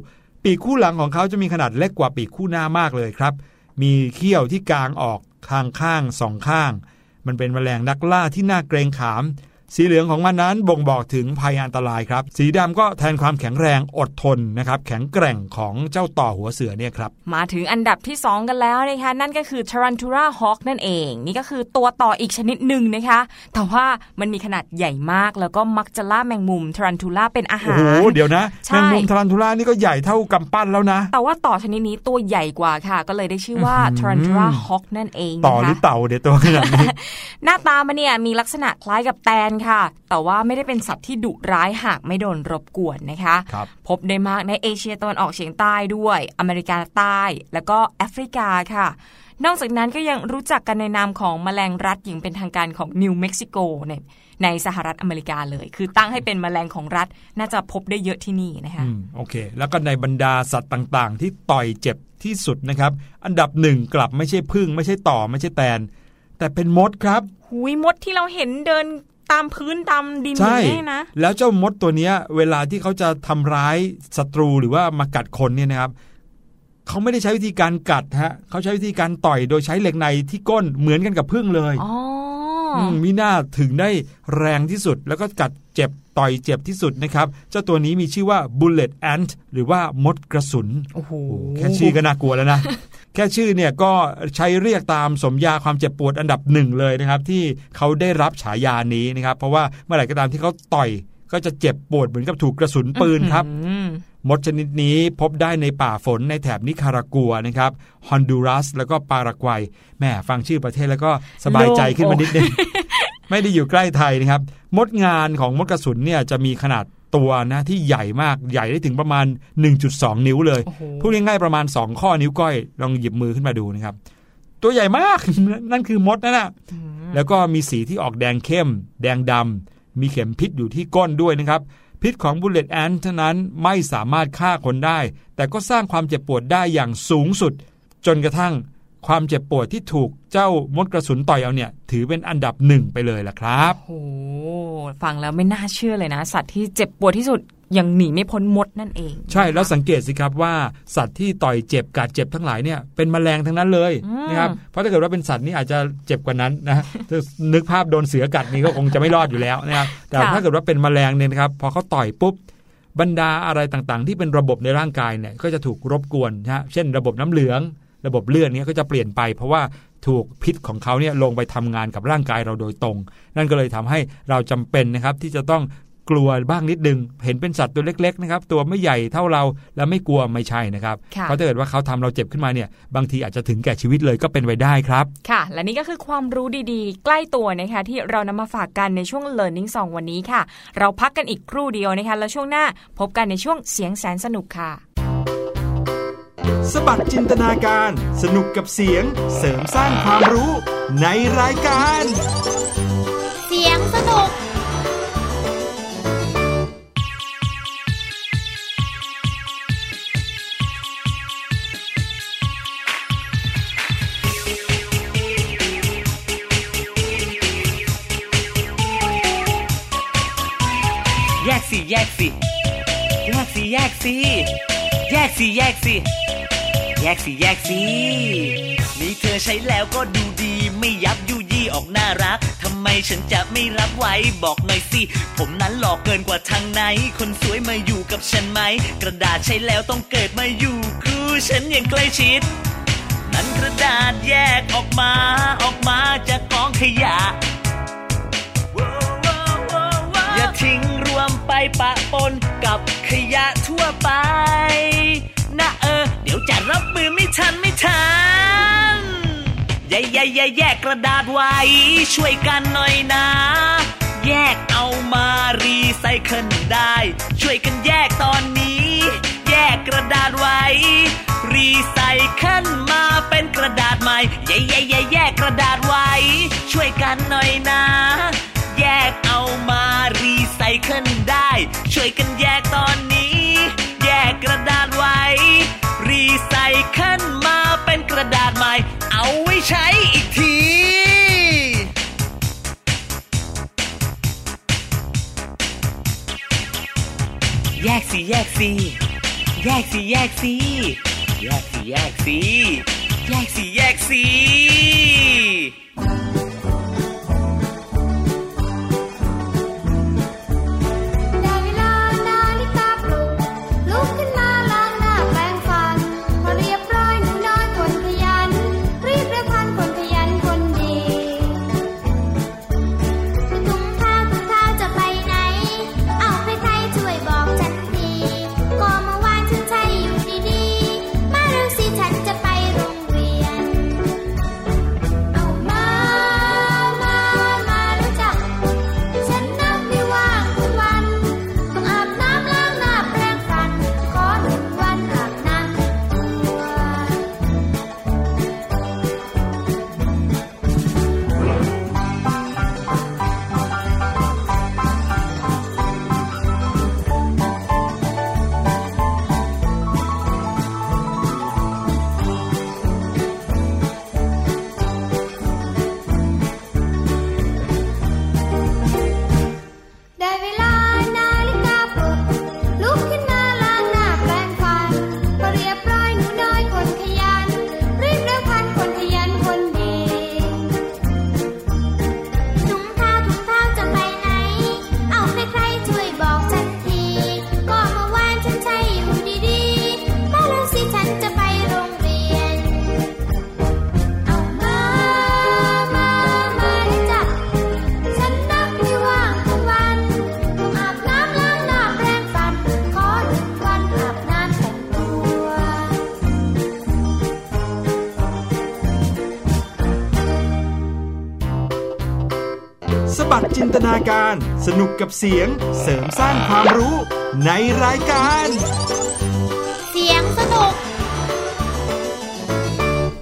ปีกคู่หลังของเขาจะมีขนาดเล็กกว่าปีกคู่หน้ามากเลยครับ มีเขี้ยวที่กลางออกทางข้างสองข้าง มันเป็นแมลงนักล่าที่น่าเกรงขาม สีเหลืองของมันนั้นบ่งบอกถึงภัยอันตรายครับ สีดำก็แทนความแข็งแรงอดทนนะครับ แข็งแกร่งของเจ้าต่อหัวเสือเนี่ยครับ มาถึงอันดับที่ 2 กันแล้วนะคะ นั่นก็คือ Tarantula Hawk นั่นเอง นี่ก็คือตัวต่ออีกชนิดหนึ่งนะคะ แต่ว่ามันมีขนาดใหญ่มาก แล้วก็มักจะล่าแมงมุม Tarantula เป็นอาโอ้หารโห เดี๋ยวนะใช่แมงมุมทารันทูล่านี่ก็ใหญ่เท่ากำปั้นแล้วนะ แต่ว่าต่อชนิดนี้ตัวใหญ่กว่าค่ะ ก็เลยได้ชื่อว่า Tarantula Hawk นั่นเอง ต่อนะหรือคะเต่าเดี๋ยวตัวขนาดนี้ หน้าตามันเนี่ยมีลักษณะคล้ายกับแตนค่ะ แต่ว่าไม่ได้เป็นสัตว์ที่ดุร้ายหากไม่โดนรบกวนนะคะครับพบได้มากในเอเชียตะวันออกเฉียงใต้ด้วย อเมริกาใต้ แล้วก็แอฟริกาค่ะ นอกจากนั้นก็ยังรู้จักกันในนามของแมลงรัฐอย่างเป็นทางการของนิวเม็กซิโกเนี่ยในสหรัฐอเมริกาเลย คือตั้งให้เป็นแมลงของรัฐน่าจะพบได้เยอะที่นี่นะคะอืมโอเค แล้วก็ในบรรดาสัตว์ต่างๆ ที่ต่อยเจ็บที่สุดนะครับ อันดับหนึ่งกลับไม่ใช่พึ่ง ไม่ใช่ต่อไม่ใช่แตน แต่เป็นมดครับ หุยมดที่เราเห็นเดิน ตามพื้นตามดินอใช่ย่างนี้นะ แล้วเจ้ามดตัวเนี้ย เวลาที่เขาจะทำร้ายศัตรูหรือว่ามากัดคนเนี่ยนะครับเขาไม่ได้ใช้วิธีการกัดฮะเขาใช้วิธีการต่อยโดยใช้เหล็กในที่ก้นเหมือนกันกับพึ่งเลย อ๋อ มมีหน้าถึงได้แรงที่สุด แล้วก็กัดเจ็บต่อยเจ็บที่สุดนะครับ เจ้าตัวนี้มีชื่อว่า bullet ant หรือว่ามดกระสุนโอ้โหโอ้แค่ชื่อก็น่ากลัวแล้วนะ แค่ชื่อเนี่ยก็ใช้เรียกตามสมญาความเจ็บปวดอันดับหนึ่งเลยนะครับ ที่เขาได้รับฉายานี้นะครับ เพราะว่าเมื่อไหร่ก็ตามที่เขาต่อยก็จะเจ็บปวดเหมือนกับถูกกระสุนปืนครับอื มมดชนิดนี้พบได้ในป่าฝนในแถบนิคารากัวนะครับฮอนดูรัส แล้วก็ปารากวัยแหม่ฟังชื่อประเทศแล้วก็สบายใจขึ้นมานิดนึงไม่ได้อยู่ใกล้ไทยนะครับ มดงานของมดกระสุนเนี่ยจะมีขนาดตัวนะที่ใหญ่มากใหญ่ได้ถึงประมาณ 1.2 นิ้วเลยโอ้โหพูดง่ายๆประมาณ 2 ข้อนิ้วก้อย ลองหยิบมือขึ้นมาดูนะครับ ตัวใหญ่มากนั่นคือมดนั่นนะแล้วก็มีสีที่ออกแดงเข้ม แดงดำมีเข็มพิษอยู่ที่ก้นด้วยนะครับ พิษของบุลเลตแอนเท่านั้นไม่สามารถฆ่าคนได้ แต่ก็สร้างความเจ็บปวดได้อย่างสูงสุด จนกระทั่งความเจ็บปวดที่ถูกเจ้ามดกระสุนต่อยเอาเนี่ย ถือเป็นอันดับหนึ่งไปเลยล่ะครับ โอ้ฟังแล้วไม่น่าเชื่อเลยนะ สัตว์ที่เจ็บปวดที่สุด ยังหนีไม่พ้นมดนั่นเอง ใช่แล้วสังเกตสิครับว่าสัตว์ที่ต่อยเจ็บกัดเจ็บทั้งหลายเนี่ยเป็นแมลงทั้งนั้นเลยนะครับเพราะถ้าเกิดว่าเป็นสัตว์นี่อาจจะเจ็บกว่านั้นนะนึกภาพโดนเสือกัดนี่ก็คงจะไม่รอดอยู่แล้วนะครับแต่ถ้าเกิดว่าเป็นแมลงเนี่ยนะครับพอเขาต่อยปุ๊บบรรดาอะไรต่างๆ ที่เป็นระบบในร่างกายเนี่ยก็จะถูกรบกวนนะเช่น ระบบน้ำเหลือง ระบบเลือดเนี่ยก็จะเปลี่ยนไป เพราะว่าถูกพิษของเขาเนี่ยลงไปทำงานกับร่างกายเราโดยตรง นั่นก็เลยทำให้เราจำเป็นนะครับที่จะต้อง กลัวบ้างนิดนึง เห็นเป็นสัตว์ตัวเล็กๆนะครับตัวไม่ใหญ่เท่าเราแล้วไม่กลัวไม่ใช่นะครับเพราะถ้าเกิดว่าเขาทำเราเจ็บขึ้นมาเนี่ยบางทีอาจจะถึงแก่ชีวิตเลยก็เป็นไปได้ครับค่ะ และนี่ก็คือความรู้ดีๆ ใกล้ตัวนะคะที่เรานำมาฝากกันในช่วง Learning 2 วันนี้ค่ะ เราพักกันอีกครู่เดียวนะคะแล้วช่วงหน้าพบกันในช่วงเสียงแสนสนุกค่ะสบัดจินตนาการ สนุกกับเสียง เสริมสร้างความรู้ในรายการ เสียงสนุก แยกสิแยกสิแยกสิแยกสิแยกสิแยกสิแยกสินี่เธอใช้แล้วก็ดูดี ไม่ยับยุยี่ออกน่ารักทำไมฉันจะไม่รับไว้บอกหน่อยสิ ผมนั้นหลอกเกินกว่าทางไหน คนสวยมาอยู่กับฉันไหม กระดาษใช้แล้วต้องเกิดมาอยู่คือฉันอย่างใกล้ชิด นั้นกระดาษแยกออกมาออกมาจากกองขยะอย่าทิ้ง วมไปปะปนกับขยะทั่วไป นะเออ เดี๋ยวจะรับมือไม่ทันไม่ทันแย่แย่แย่แยกกระดาษไว้ ช่วยกันหน่อยนะ แยกเอามารีไซเคิลได้ ช่วยกันแยกตอนนี้ แยกกระดาษไว้ รีไซเคิลมาเป็นกระดาษใหม่แย่แย่แย่แยกกระดาษไว้ ช่วยกันหน่อยนะ แยกเอามา รีไซเคิลได้ ช่วยกันแยกตอนนี้ แยกกระดาษไว้ รีไซเคิลมาเป็นกระดาษใหม่ เอาไว้ใช้อีกทีแยกสิแยกสิแยกสิแยกสิแยกสิแยกสิแยกสิแยกสิ ตนาการ สนุกกับเสียงเสริมสร้างความรู้ในรายการ เสียงสนุก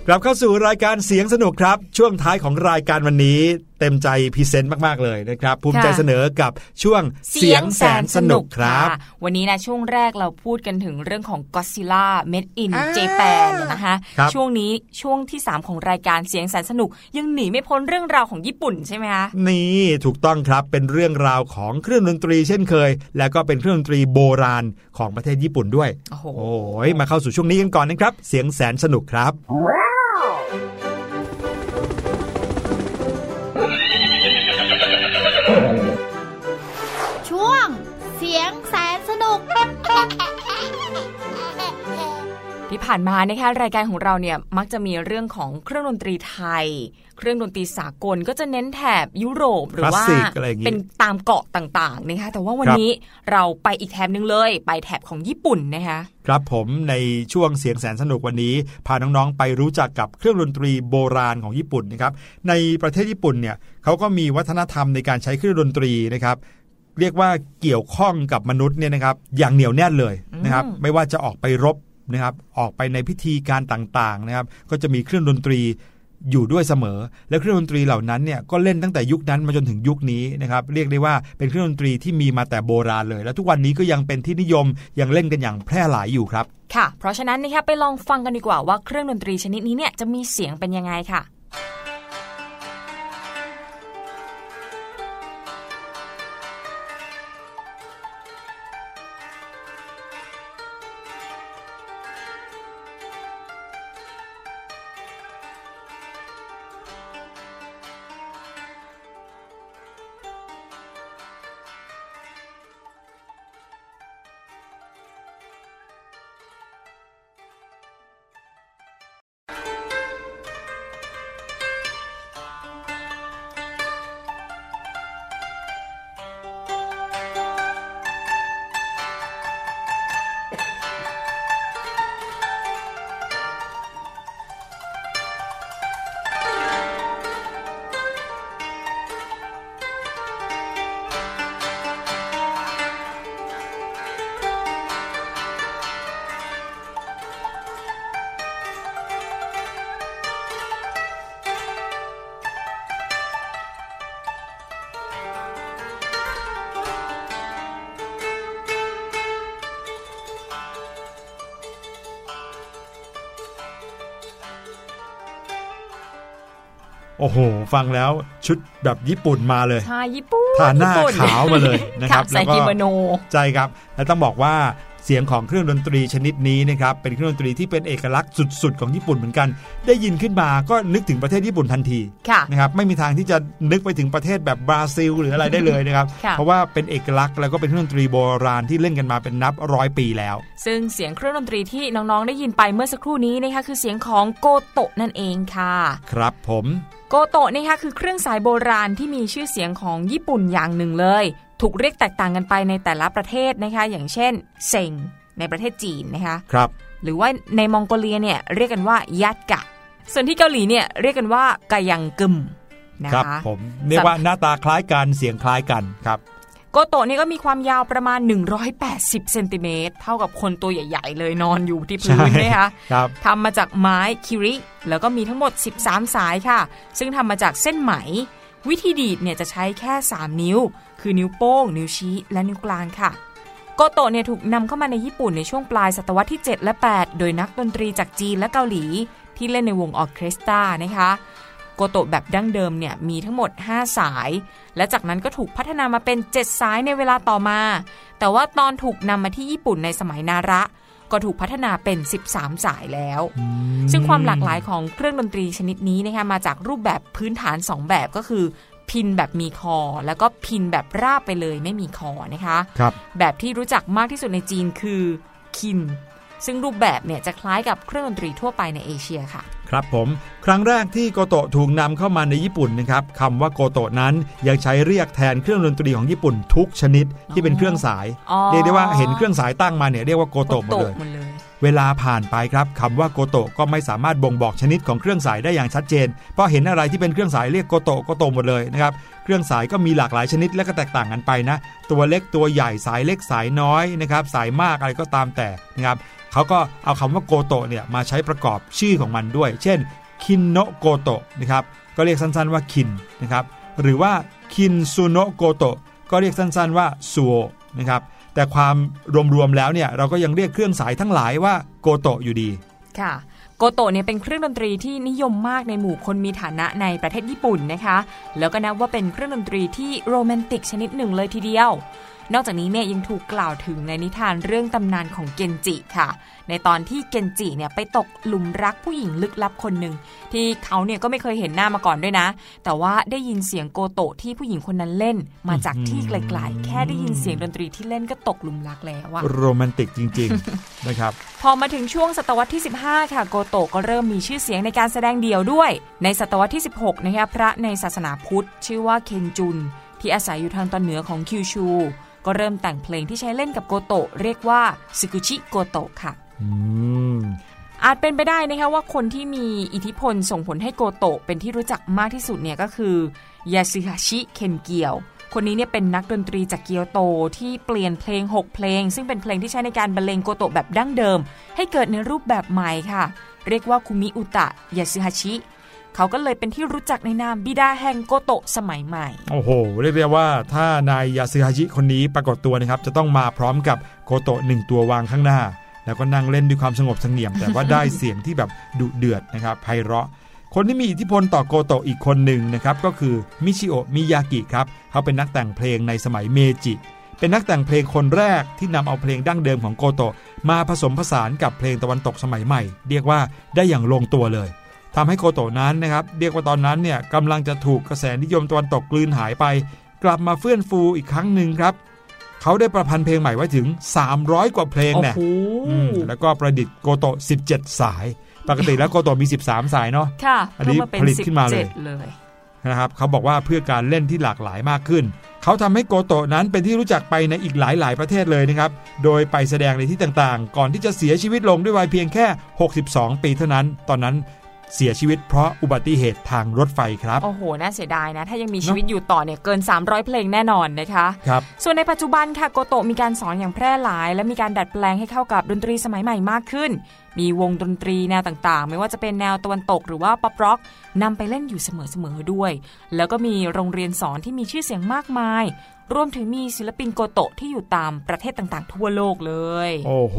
กลับเข้าสู่รายการเสียงสนุกครับ ช่วงท้ายของรายการวันนี้เต็มใจพรีเซนต์มาก ๆ เลยนะครับ ภูมิใจค่ะเสนอกับช่วงเสียงแสนสนุกครับะวันนี้นะช่วงแรกเราพูดกันถึงเรื่องของ Godzilla Made in อ่า Japan นะคะครับช่วงนี้ช่วงที่ 3 ของรายการเสียงแสนสนุก ยังหนีไม่พ้นเรื่องราวของญี่ปุ่นใช่ไหมคะนี่ถูกต้องครับเป็นเรื่องราวของเครื่องดนตรีเช่นเคย แล้วก็เป็นเครื่องดนตรีโบราณของประเทศญี่ปุ่นด้วย โอ้โหโอ้ยมาเข้าสู่ช่วงนี้กันก่อนนะครับ เสียงแสนสนุกครับ ผ่านมานะคะรายการของเราเนี่ยมักจะมีเรื่องของเครื่องดนตรีไทย เครื่องดนตรีสากลก็จะเน้นแถบยุโรปหรือว่าคลาสสิกอะไรอย่างงี้เป็นตามเกาะต่างๆนะคะแต่ว่าวันครับนี้เราไปอีกแถบหนึ่งเลย ไปแถบของญี่ปุ่นนะคะครับผมในช่วงเสียงแสนสนุกวันนี้พาน้องๆไปรู้จักกับเครื่องดนตรีโบราณของญี่ปุ่นนะครับในประเทศญี่ปุ่นเนี่ยเขาก็มีวัฒนธรรมในการใช้เครื่องดนตรีนะครับเรียกว่าเกี่ยวข้องกับมนุษย์เนี่ยนะครับอย่างเหนียวแน่นเลยนะครับอืมไม่ว่าจะออกไปรบ นะครับออกไปในพิธีการต่างๆนะครับ ก็จะมีเครื่องดนตรีอยู่ด้วยเสมอ และเครื่องดนตรีเหล่านั้นเนี่ยก็เล่นตั้งแต่ยุคนั้นมาจนถึงยุคนี้นะครับเรียกได้ว่าเป็นเครื่องดนตรีที่มีมาแต่โบราณเลย และทุกวันนี้ก็ยังเป็นที่นิยมยังเล่นกันอย่างแพร่หลายอยู่ครับ ค่ะ เพราะฉะนั้นนะคะไปลองฟังกันดีกว่าว่าเครื่องดนตรีชนิดนี้เนี่ยจะมีเสียงเป็นยังไงค่ะ โอ้โห ฟังแล้วชุดแบบญี่ปุ่นมาเลยใช่ญี่ปุ่นทาหน้าญี่ปุ่นขาวมาเลยนะครับใส่แล้วก็กิโมโนใช่ครับ และต้องบอกว่า เสียงของเครื่องดนตรีชนิดนี้นะครับเป็นเครื่องดนตรีที่เป็นเอกลักษณ์สุด ๆ ของญี่ปุ่นเหมือนกัน ได้ยินขึ้นมาก็นึกถึงประเทศญี่ปุ่นทันทีค่ะนะครับไม่มีทางที่จะนึกไปถึงประเทศแบบบราซิล หรืออะไรได้เลยนะครับค่ะเพราะว่าเป็นเอกลักษณ์แล้วก็เป็นเครื่องดนตรีโบราณที่เล่นกันมาเป็นนับร้อยปีแล้ว ซึ่งเสียงเครื่องดนตรีที่น้องๆได้ยินไปเมื่อสักครู่นี้นะคะคือเสียงของโกโตะนั่นเองค่ะ ครับผมโกโตะนะคะคือเครื่องสายโบราณที่มีชื่อเสียงของญี่ปุ่นอย่างหนึ่งเลย ถูกเรียกแตกต่างกันไปในแต่ละประเทศนะคะ อย่างเช่นเซ็งในประเทศจีนนะคะครับ หรือว่าในมองโกเลียเนี่ยเรียกกันว่ายัดกะ ส่วนที่เกาหลีเนี่ยเรียกกันว่ากายังกึมนะครับคะผมเรียกว่าหน้าตาคล้ายกันเสียงคล้ายกันครับโกโตะนี่ก็มีความยาวประมาณ 180เซนติเมตรเท่ากับคนตัวใหญ่ๆ เลยนอนอยู่ที่พื้นใช่นะคะครับทำมาจากไม้คิริ แล้วก็มีทั้งหมด 13 สายค่ะ ซึ่งทำมาจากเส้นไหม วิธีดีดเนี่ยจะใช้แค่ 3 นิ้ว คือนิ้วโป้ง นิ้วชี้ และนิ้วกลางค่ะ โกโตะเนี่ยถูกนำเข้ามาในญี่ปุ่นในช่วงปลายศตวรรษที่ 7 และ 8 โดยนักดนตรีจากจีนและเกาหลี ที่เล่นในวงออเคสตรานะคะ โกโตะแบบดั้งเดิมเนี่ยมีทั้งหมด 5 สาย และจากนั้นก็ถูกพัฒนามาเป็น 7 สายในเวลาต่อมา แต่ว่าตอนถูกนำมาที่ญี่ปุ่นในสมัยนาระก็ถูกพัฒนาเป็น 13 สายแล้ว ซึ่งความหลากหลายของเครื่องดนตรีชนิดนี้นะคะมาจากรูปแบบพื้นฐาน 2 แบบก็คือ พินแบบมีคอ แล้วก็พินแบบราบไปเลยไม่มีคอนะคะครับแบบที่รู้จักมากที่สุดในจีนคือคิน ซึ่งรูปแบบเนี่ยจะคล้ายกับเครื่องดนตรีทั่วไปในเอเชียค่ะ ครับผม ครั้งแรกที่โกโตะถูกนำเข้ามาในญี่ปุ่นนะครับคำว่าโกโตะนั้นยังใช้เรียกแทนเครื่องดนตรีของญี่ปุ่นทุกชนิดที่เป็นเครื่องสายอ๋อเรียกได้ว่าเห็นเครื่องสายตั้งมาเนี่ยเรียกว่าโกโตะหมดเลยหมด เวลาผ่านไปครับคำว่าโกโตะก็ไม่สามารถบ่งบอกชนิดของเครื่องสายได้อย่างชัดเจนเพราะเห็นอะไรที่เป็นเครื่องสายเรียกโกโตะโกโตะหมดเลยนะครับเครื่องสายก็มีหลากหลายชนิดและก็แตกต่างกันไปนะ ตัวเล็กตัวใหญ่สายเล็กสายน้อยนะครับสายมากอะไรก็ตามแต่นะครับเขาก็เอาคำว่าโกโตะเนี่ยมาใช้ประกอบชื่อของมันด้วย เช่นคินโนโกโตะนะครับก็เรียกสั้นๆว่าคินนะครับหรือว่าคินซูโนโกโตะก็เรียกสั้นๆว่าซูโอนะครับ แต่ความรวมๆแล้วเนี่ยเราก็ยังเรียกเครื่องสายทั้งหลายว่าโกโตะอยู่ดี ค่ะโกโตะเนี่ยเป็นเครื่องดนตรีที่นิยมมากในหมู่คนมีฐานะในประเทศญี่ปุ่นนะคะ แล้วก็นับว่าเป็นเครื่องดนตรีที่โรแมนติกชนิดหนึ่งเลยทีเดียว นอกจากนี้เนี่ยยังถูกกล่าวถึงในนิทานเรื่องตำนานของเกนจิค่ะ ในตอนที่เกนจิเนี่ยไปตกหลุมรักผู้หญิงลึกลับคนหนึ่งที่เขาเนี่ยก็ไม่เคยเห็นหน้ามาก่อนด้วยนะ แต่ว่าได้ยินเสียงโกโตะที่ผู้หญิงคนนั้นเล่น มาจากที่ไกลๆ แค่ได้ยินเสียงดนตรีที่เล่นก็ตกหลุมรักแล้วอะโรแมนติกจริงๆนะครับพอมาถึงช่วงศตวรรษที่ 15 ค่ะโกโตะก็เริ่มมีชื่อเสียงในการแสดงเดี่ยวด้วย ในศตวรรษที่ 16นะคะพระในศาสนาพุทธ ชื่อว่าเคนจุนที่อาศัยอยู่ทางตอนเหนือของคิวชู ก็เริ่มแต่งเพลงที่ใช้เล่นกับโกโตะเรียกว่าซึกุชิโกโตะค่ะอืมอาจเป็นไปได้นะคะว่าคนที่มีอิทธิพลส่งผลให้โกโตะเป็นที่รู้จักมากที่สุดเนี่ยก็คือยาซึฮาชิเคนเกียว คนนี้เนี่ยเป็นนักดนตรีจากเกียวโตที่เปลี่ยนเพลง 6 เพลง ซึ่งเป็นเพลงที่ใช้ในการบรรเลงโกโตะแบบดั้งเดิม ให้เกิดในรูปแบบใหม่ค่ะ เรียกว่าคุมิอุตะยาซึฮาชิ เขาก็เลยเป็นที่รู้จักในนามบิดาแห่งโกโตะสมัยใหม่ โอ้โห เรียกได้ว่าถ้านายยาซึฮาชิคนนี้ปรากฏตัวนะครับ จะต้องมาพร้อมกับโกโตะหนึ่งตัววางข้างหน้า แล้วก็นั่งเล่นด้วยความสงบเสงี่ยม แต่ว่าได้เสียงที่แบบดุเดือดนะครับไพเราะ คนที่มีอิทธิพลต่อโกโตะอีกคนหนึ่งนะครับก็คือมิชิโอะมิยากิครับเขาเป็นนักแต่งเพลงในสมัยเมจิเป็นนักแต่งเพลงคนแรกที่นำเอาเพลงดั้งเดิมของโกโตะมาผสมผสานกับเพลงตะวันตกสมัยใหม่ เรียกว่าได้อย่างลงตัวเลย ทำให้โกโตะนั้นนะครับเรียกว่าตอนนั้นเนี่ยกำลังจะถูกกระแสนิยมตะวันตกกลืนหายไป กลับมาเฟื่อนฟูอีกครั้งหนึ่งครับเขาได้ประพันธ์เพลงใหม่ไว้ถึง 300 กว่าเพลงโอ้เนี่ยโหอืมแล้วก็ประดิษฐ์โกโตะ17 สาย ปกติแล้วโกโตะมี 13 สายเนาะค่ะอันนี้เพิ่มมาเป็นผลิตขึ้นมาเลย17เลยนะครับเขาบอกว่าเพื่อการเล่นที่หลากหลายมากขึ้น เขาทำให้โกโตะนั้นเป็นที่รู้จักไปในอีกหลายหลาย ๆ ประเทศเลยนะครับ โดยไปแสดงในที่ต่างๆ ก่อนที่จะเสียชีวิตลงด้วยวัยเพียงแค่ 62 ปีเท่านั้น ตอนนั้น เสียชีวิตเพราะอุบัติเหตุทางรถไฟครับ โอ้โห น่าเสียดายนะ ถ้ายังมีชีวิตอยู่ต่อเนี่ยเกิน 300 เพลงแน่นอนนะคะครับส่วนในปัจจุบันค่ะโกโตะมีการสอนอย่างแพร่หลาย และมีการดัดแปลงให้เข้ากับดนตรีสมัยใหม่มากขึ้น มีวงดนตรีแนวต่างๆ ไม่ว่าจะเป็นแนวตะวันตกหรือว่าป๊อปร็อกนำไปเล่นอยู่เสมอๆด้วย แล้วก็มีโรงเรียนสอนที่มีชื่อเสียงมากมายรวมถึงมีศิลปินโกโตะที่อยู่ตามประเทศต่างๆ ทั่วโลกเลย โอ้โห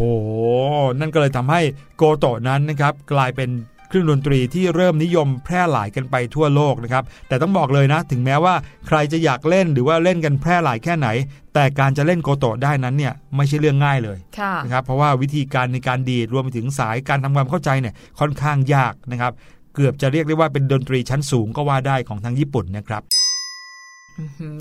นั่นก็เลยทำให้โกโตะนั้นนะครับ กลายเป็น เครื่องดนตรีที่เริ่มนิยมแพร่หลายกันไปทั่วโลกนะครับ แต่ต้องบอกเลยนะ ถึงแม้ว่าใครจะอยากเล่นหรือว่าเล่นกันแพร่หลายแค่ไหน แต่การจะเล่นโกโตะได้นั้นเนี่ยไม่ใช่เรื่องง่ายเลยค่ะนะครับเพราะว่าวิธีการในการดีดรวมไปถึงสายการทำความเข้าใจเนี่ยค่อนข้างยากนะครับ เกือบจะเรียกได้ว่าเป็นดนตรีชั้นสูงก็ว่าได้ของทางญี่ปุ่นนะครับอื้อหือ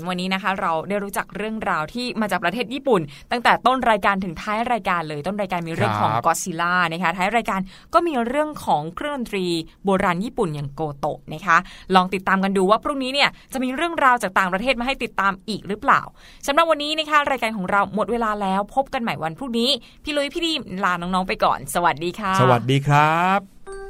วันนี้นะคะ เราได้รู้จักเรื่องราวที่มาจากประเทศญี่ปุ่น ตั้งแต่ต้นรายการถึงท้ายรายการเลยต้นรายการมีเรื่องของครับกอซิล่านะคะท้ายรายการก็มีเรื่องของเครื่องดนตรีโบราณญี่ปุ่นอย่างโกโตะนะคะ ลองติดตามกันดูว่าพรุ่งนี้เนี่ยจะมีเรื่องราวจากต่างประเทศมาให้ติดตามอีกหรือเปล่าสำหรับวันนี้นะคะรายการของเราหมดเวลาแล้วพบกันใหม่วันพรุ่งนี้พี่ลุยพี่ดีมลาน้องๆไปก่อน สวัสดีค่ะ สวัสดีครับ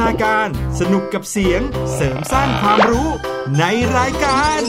นาการ สนุกกับเสียง เสริมสร้างความรู้ในรายการ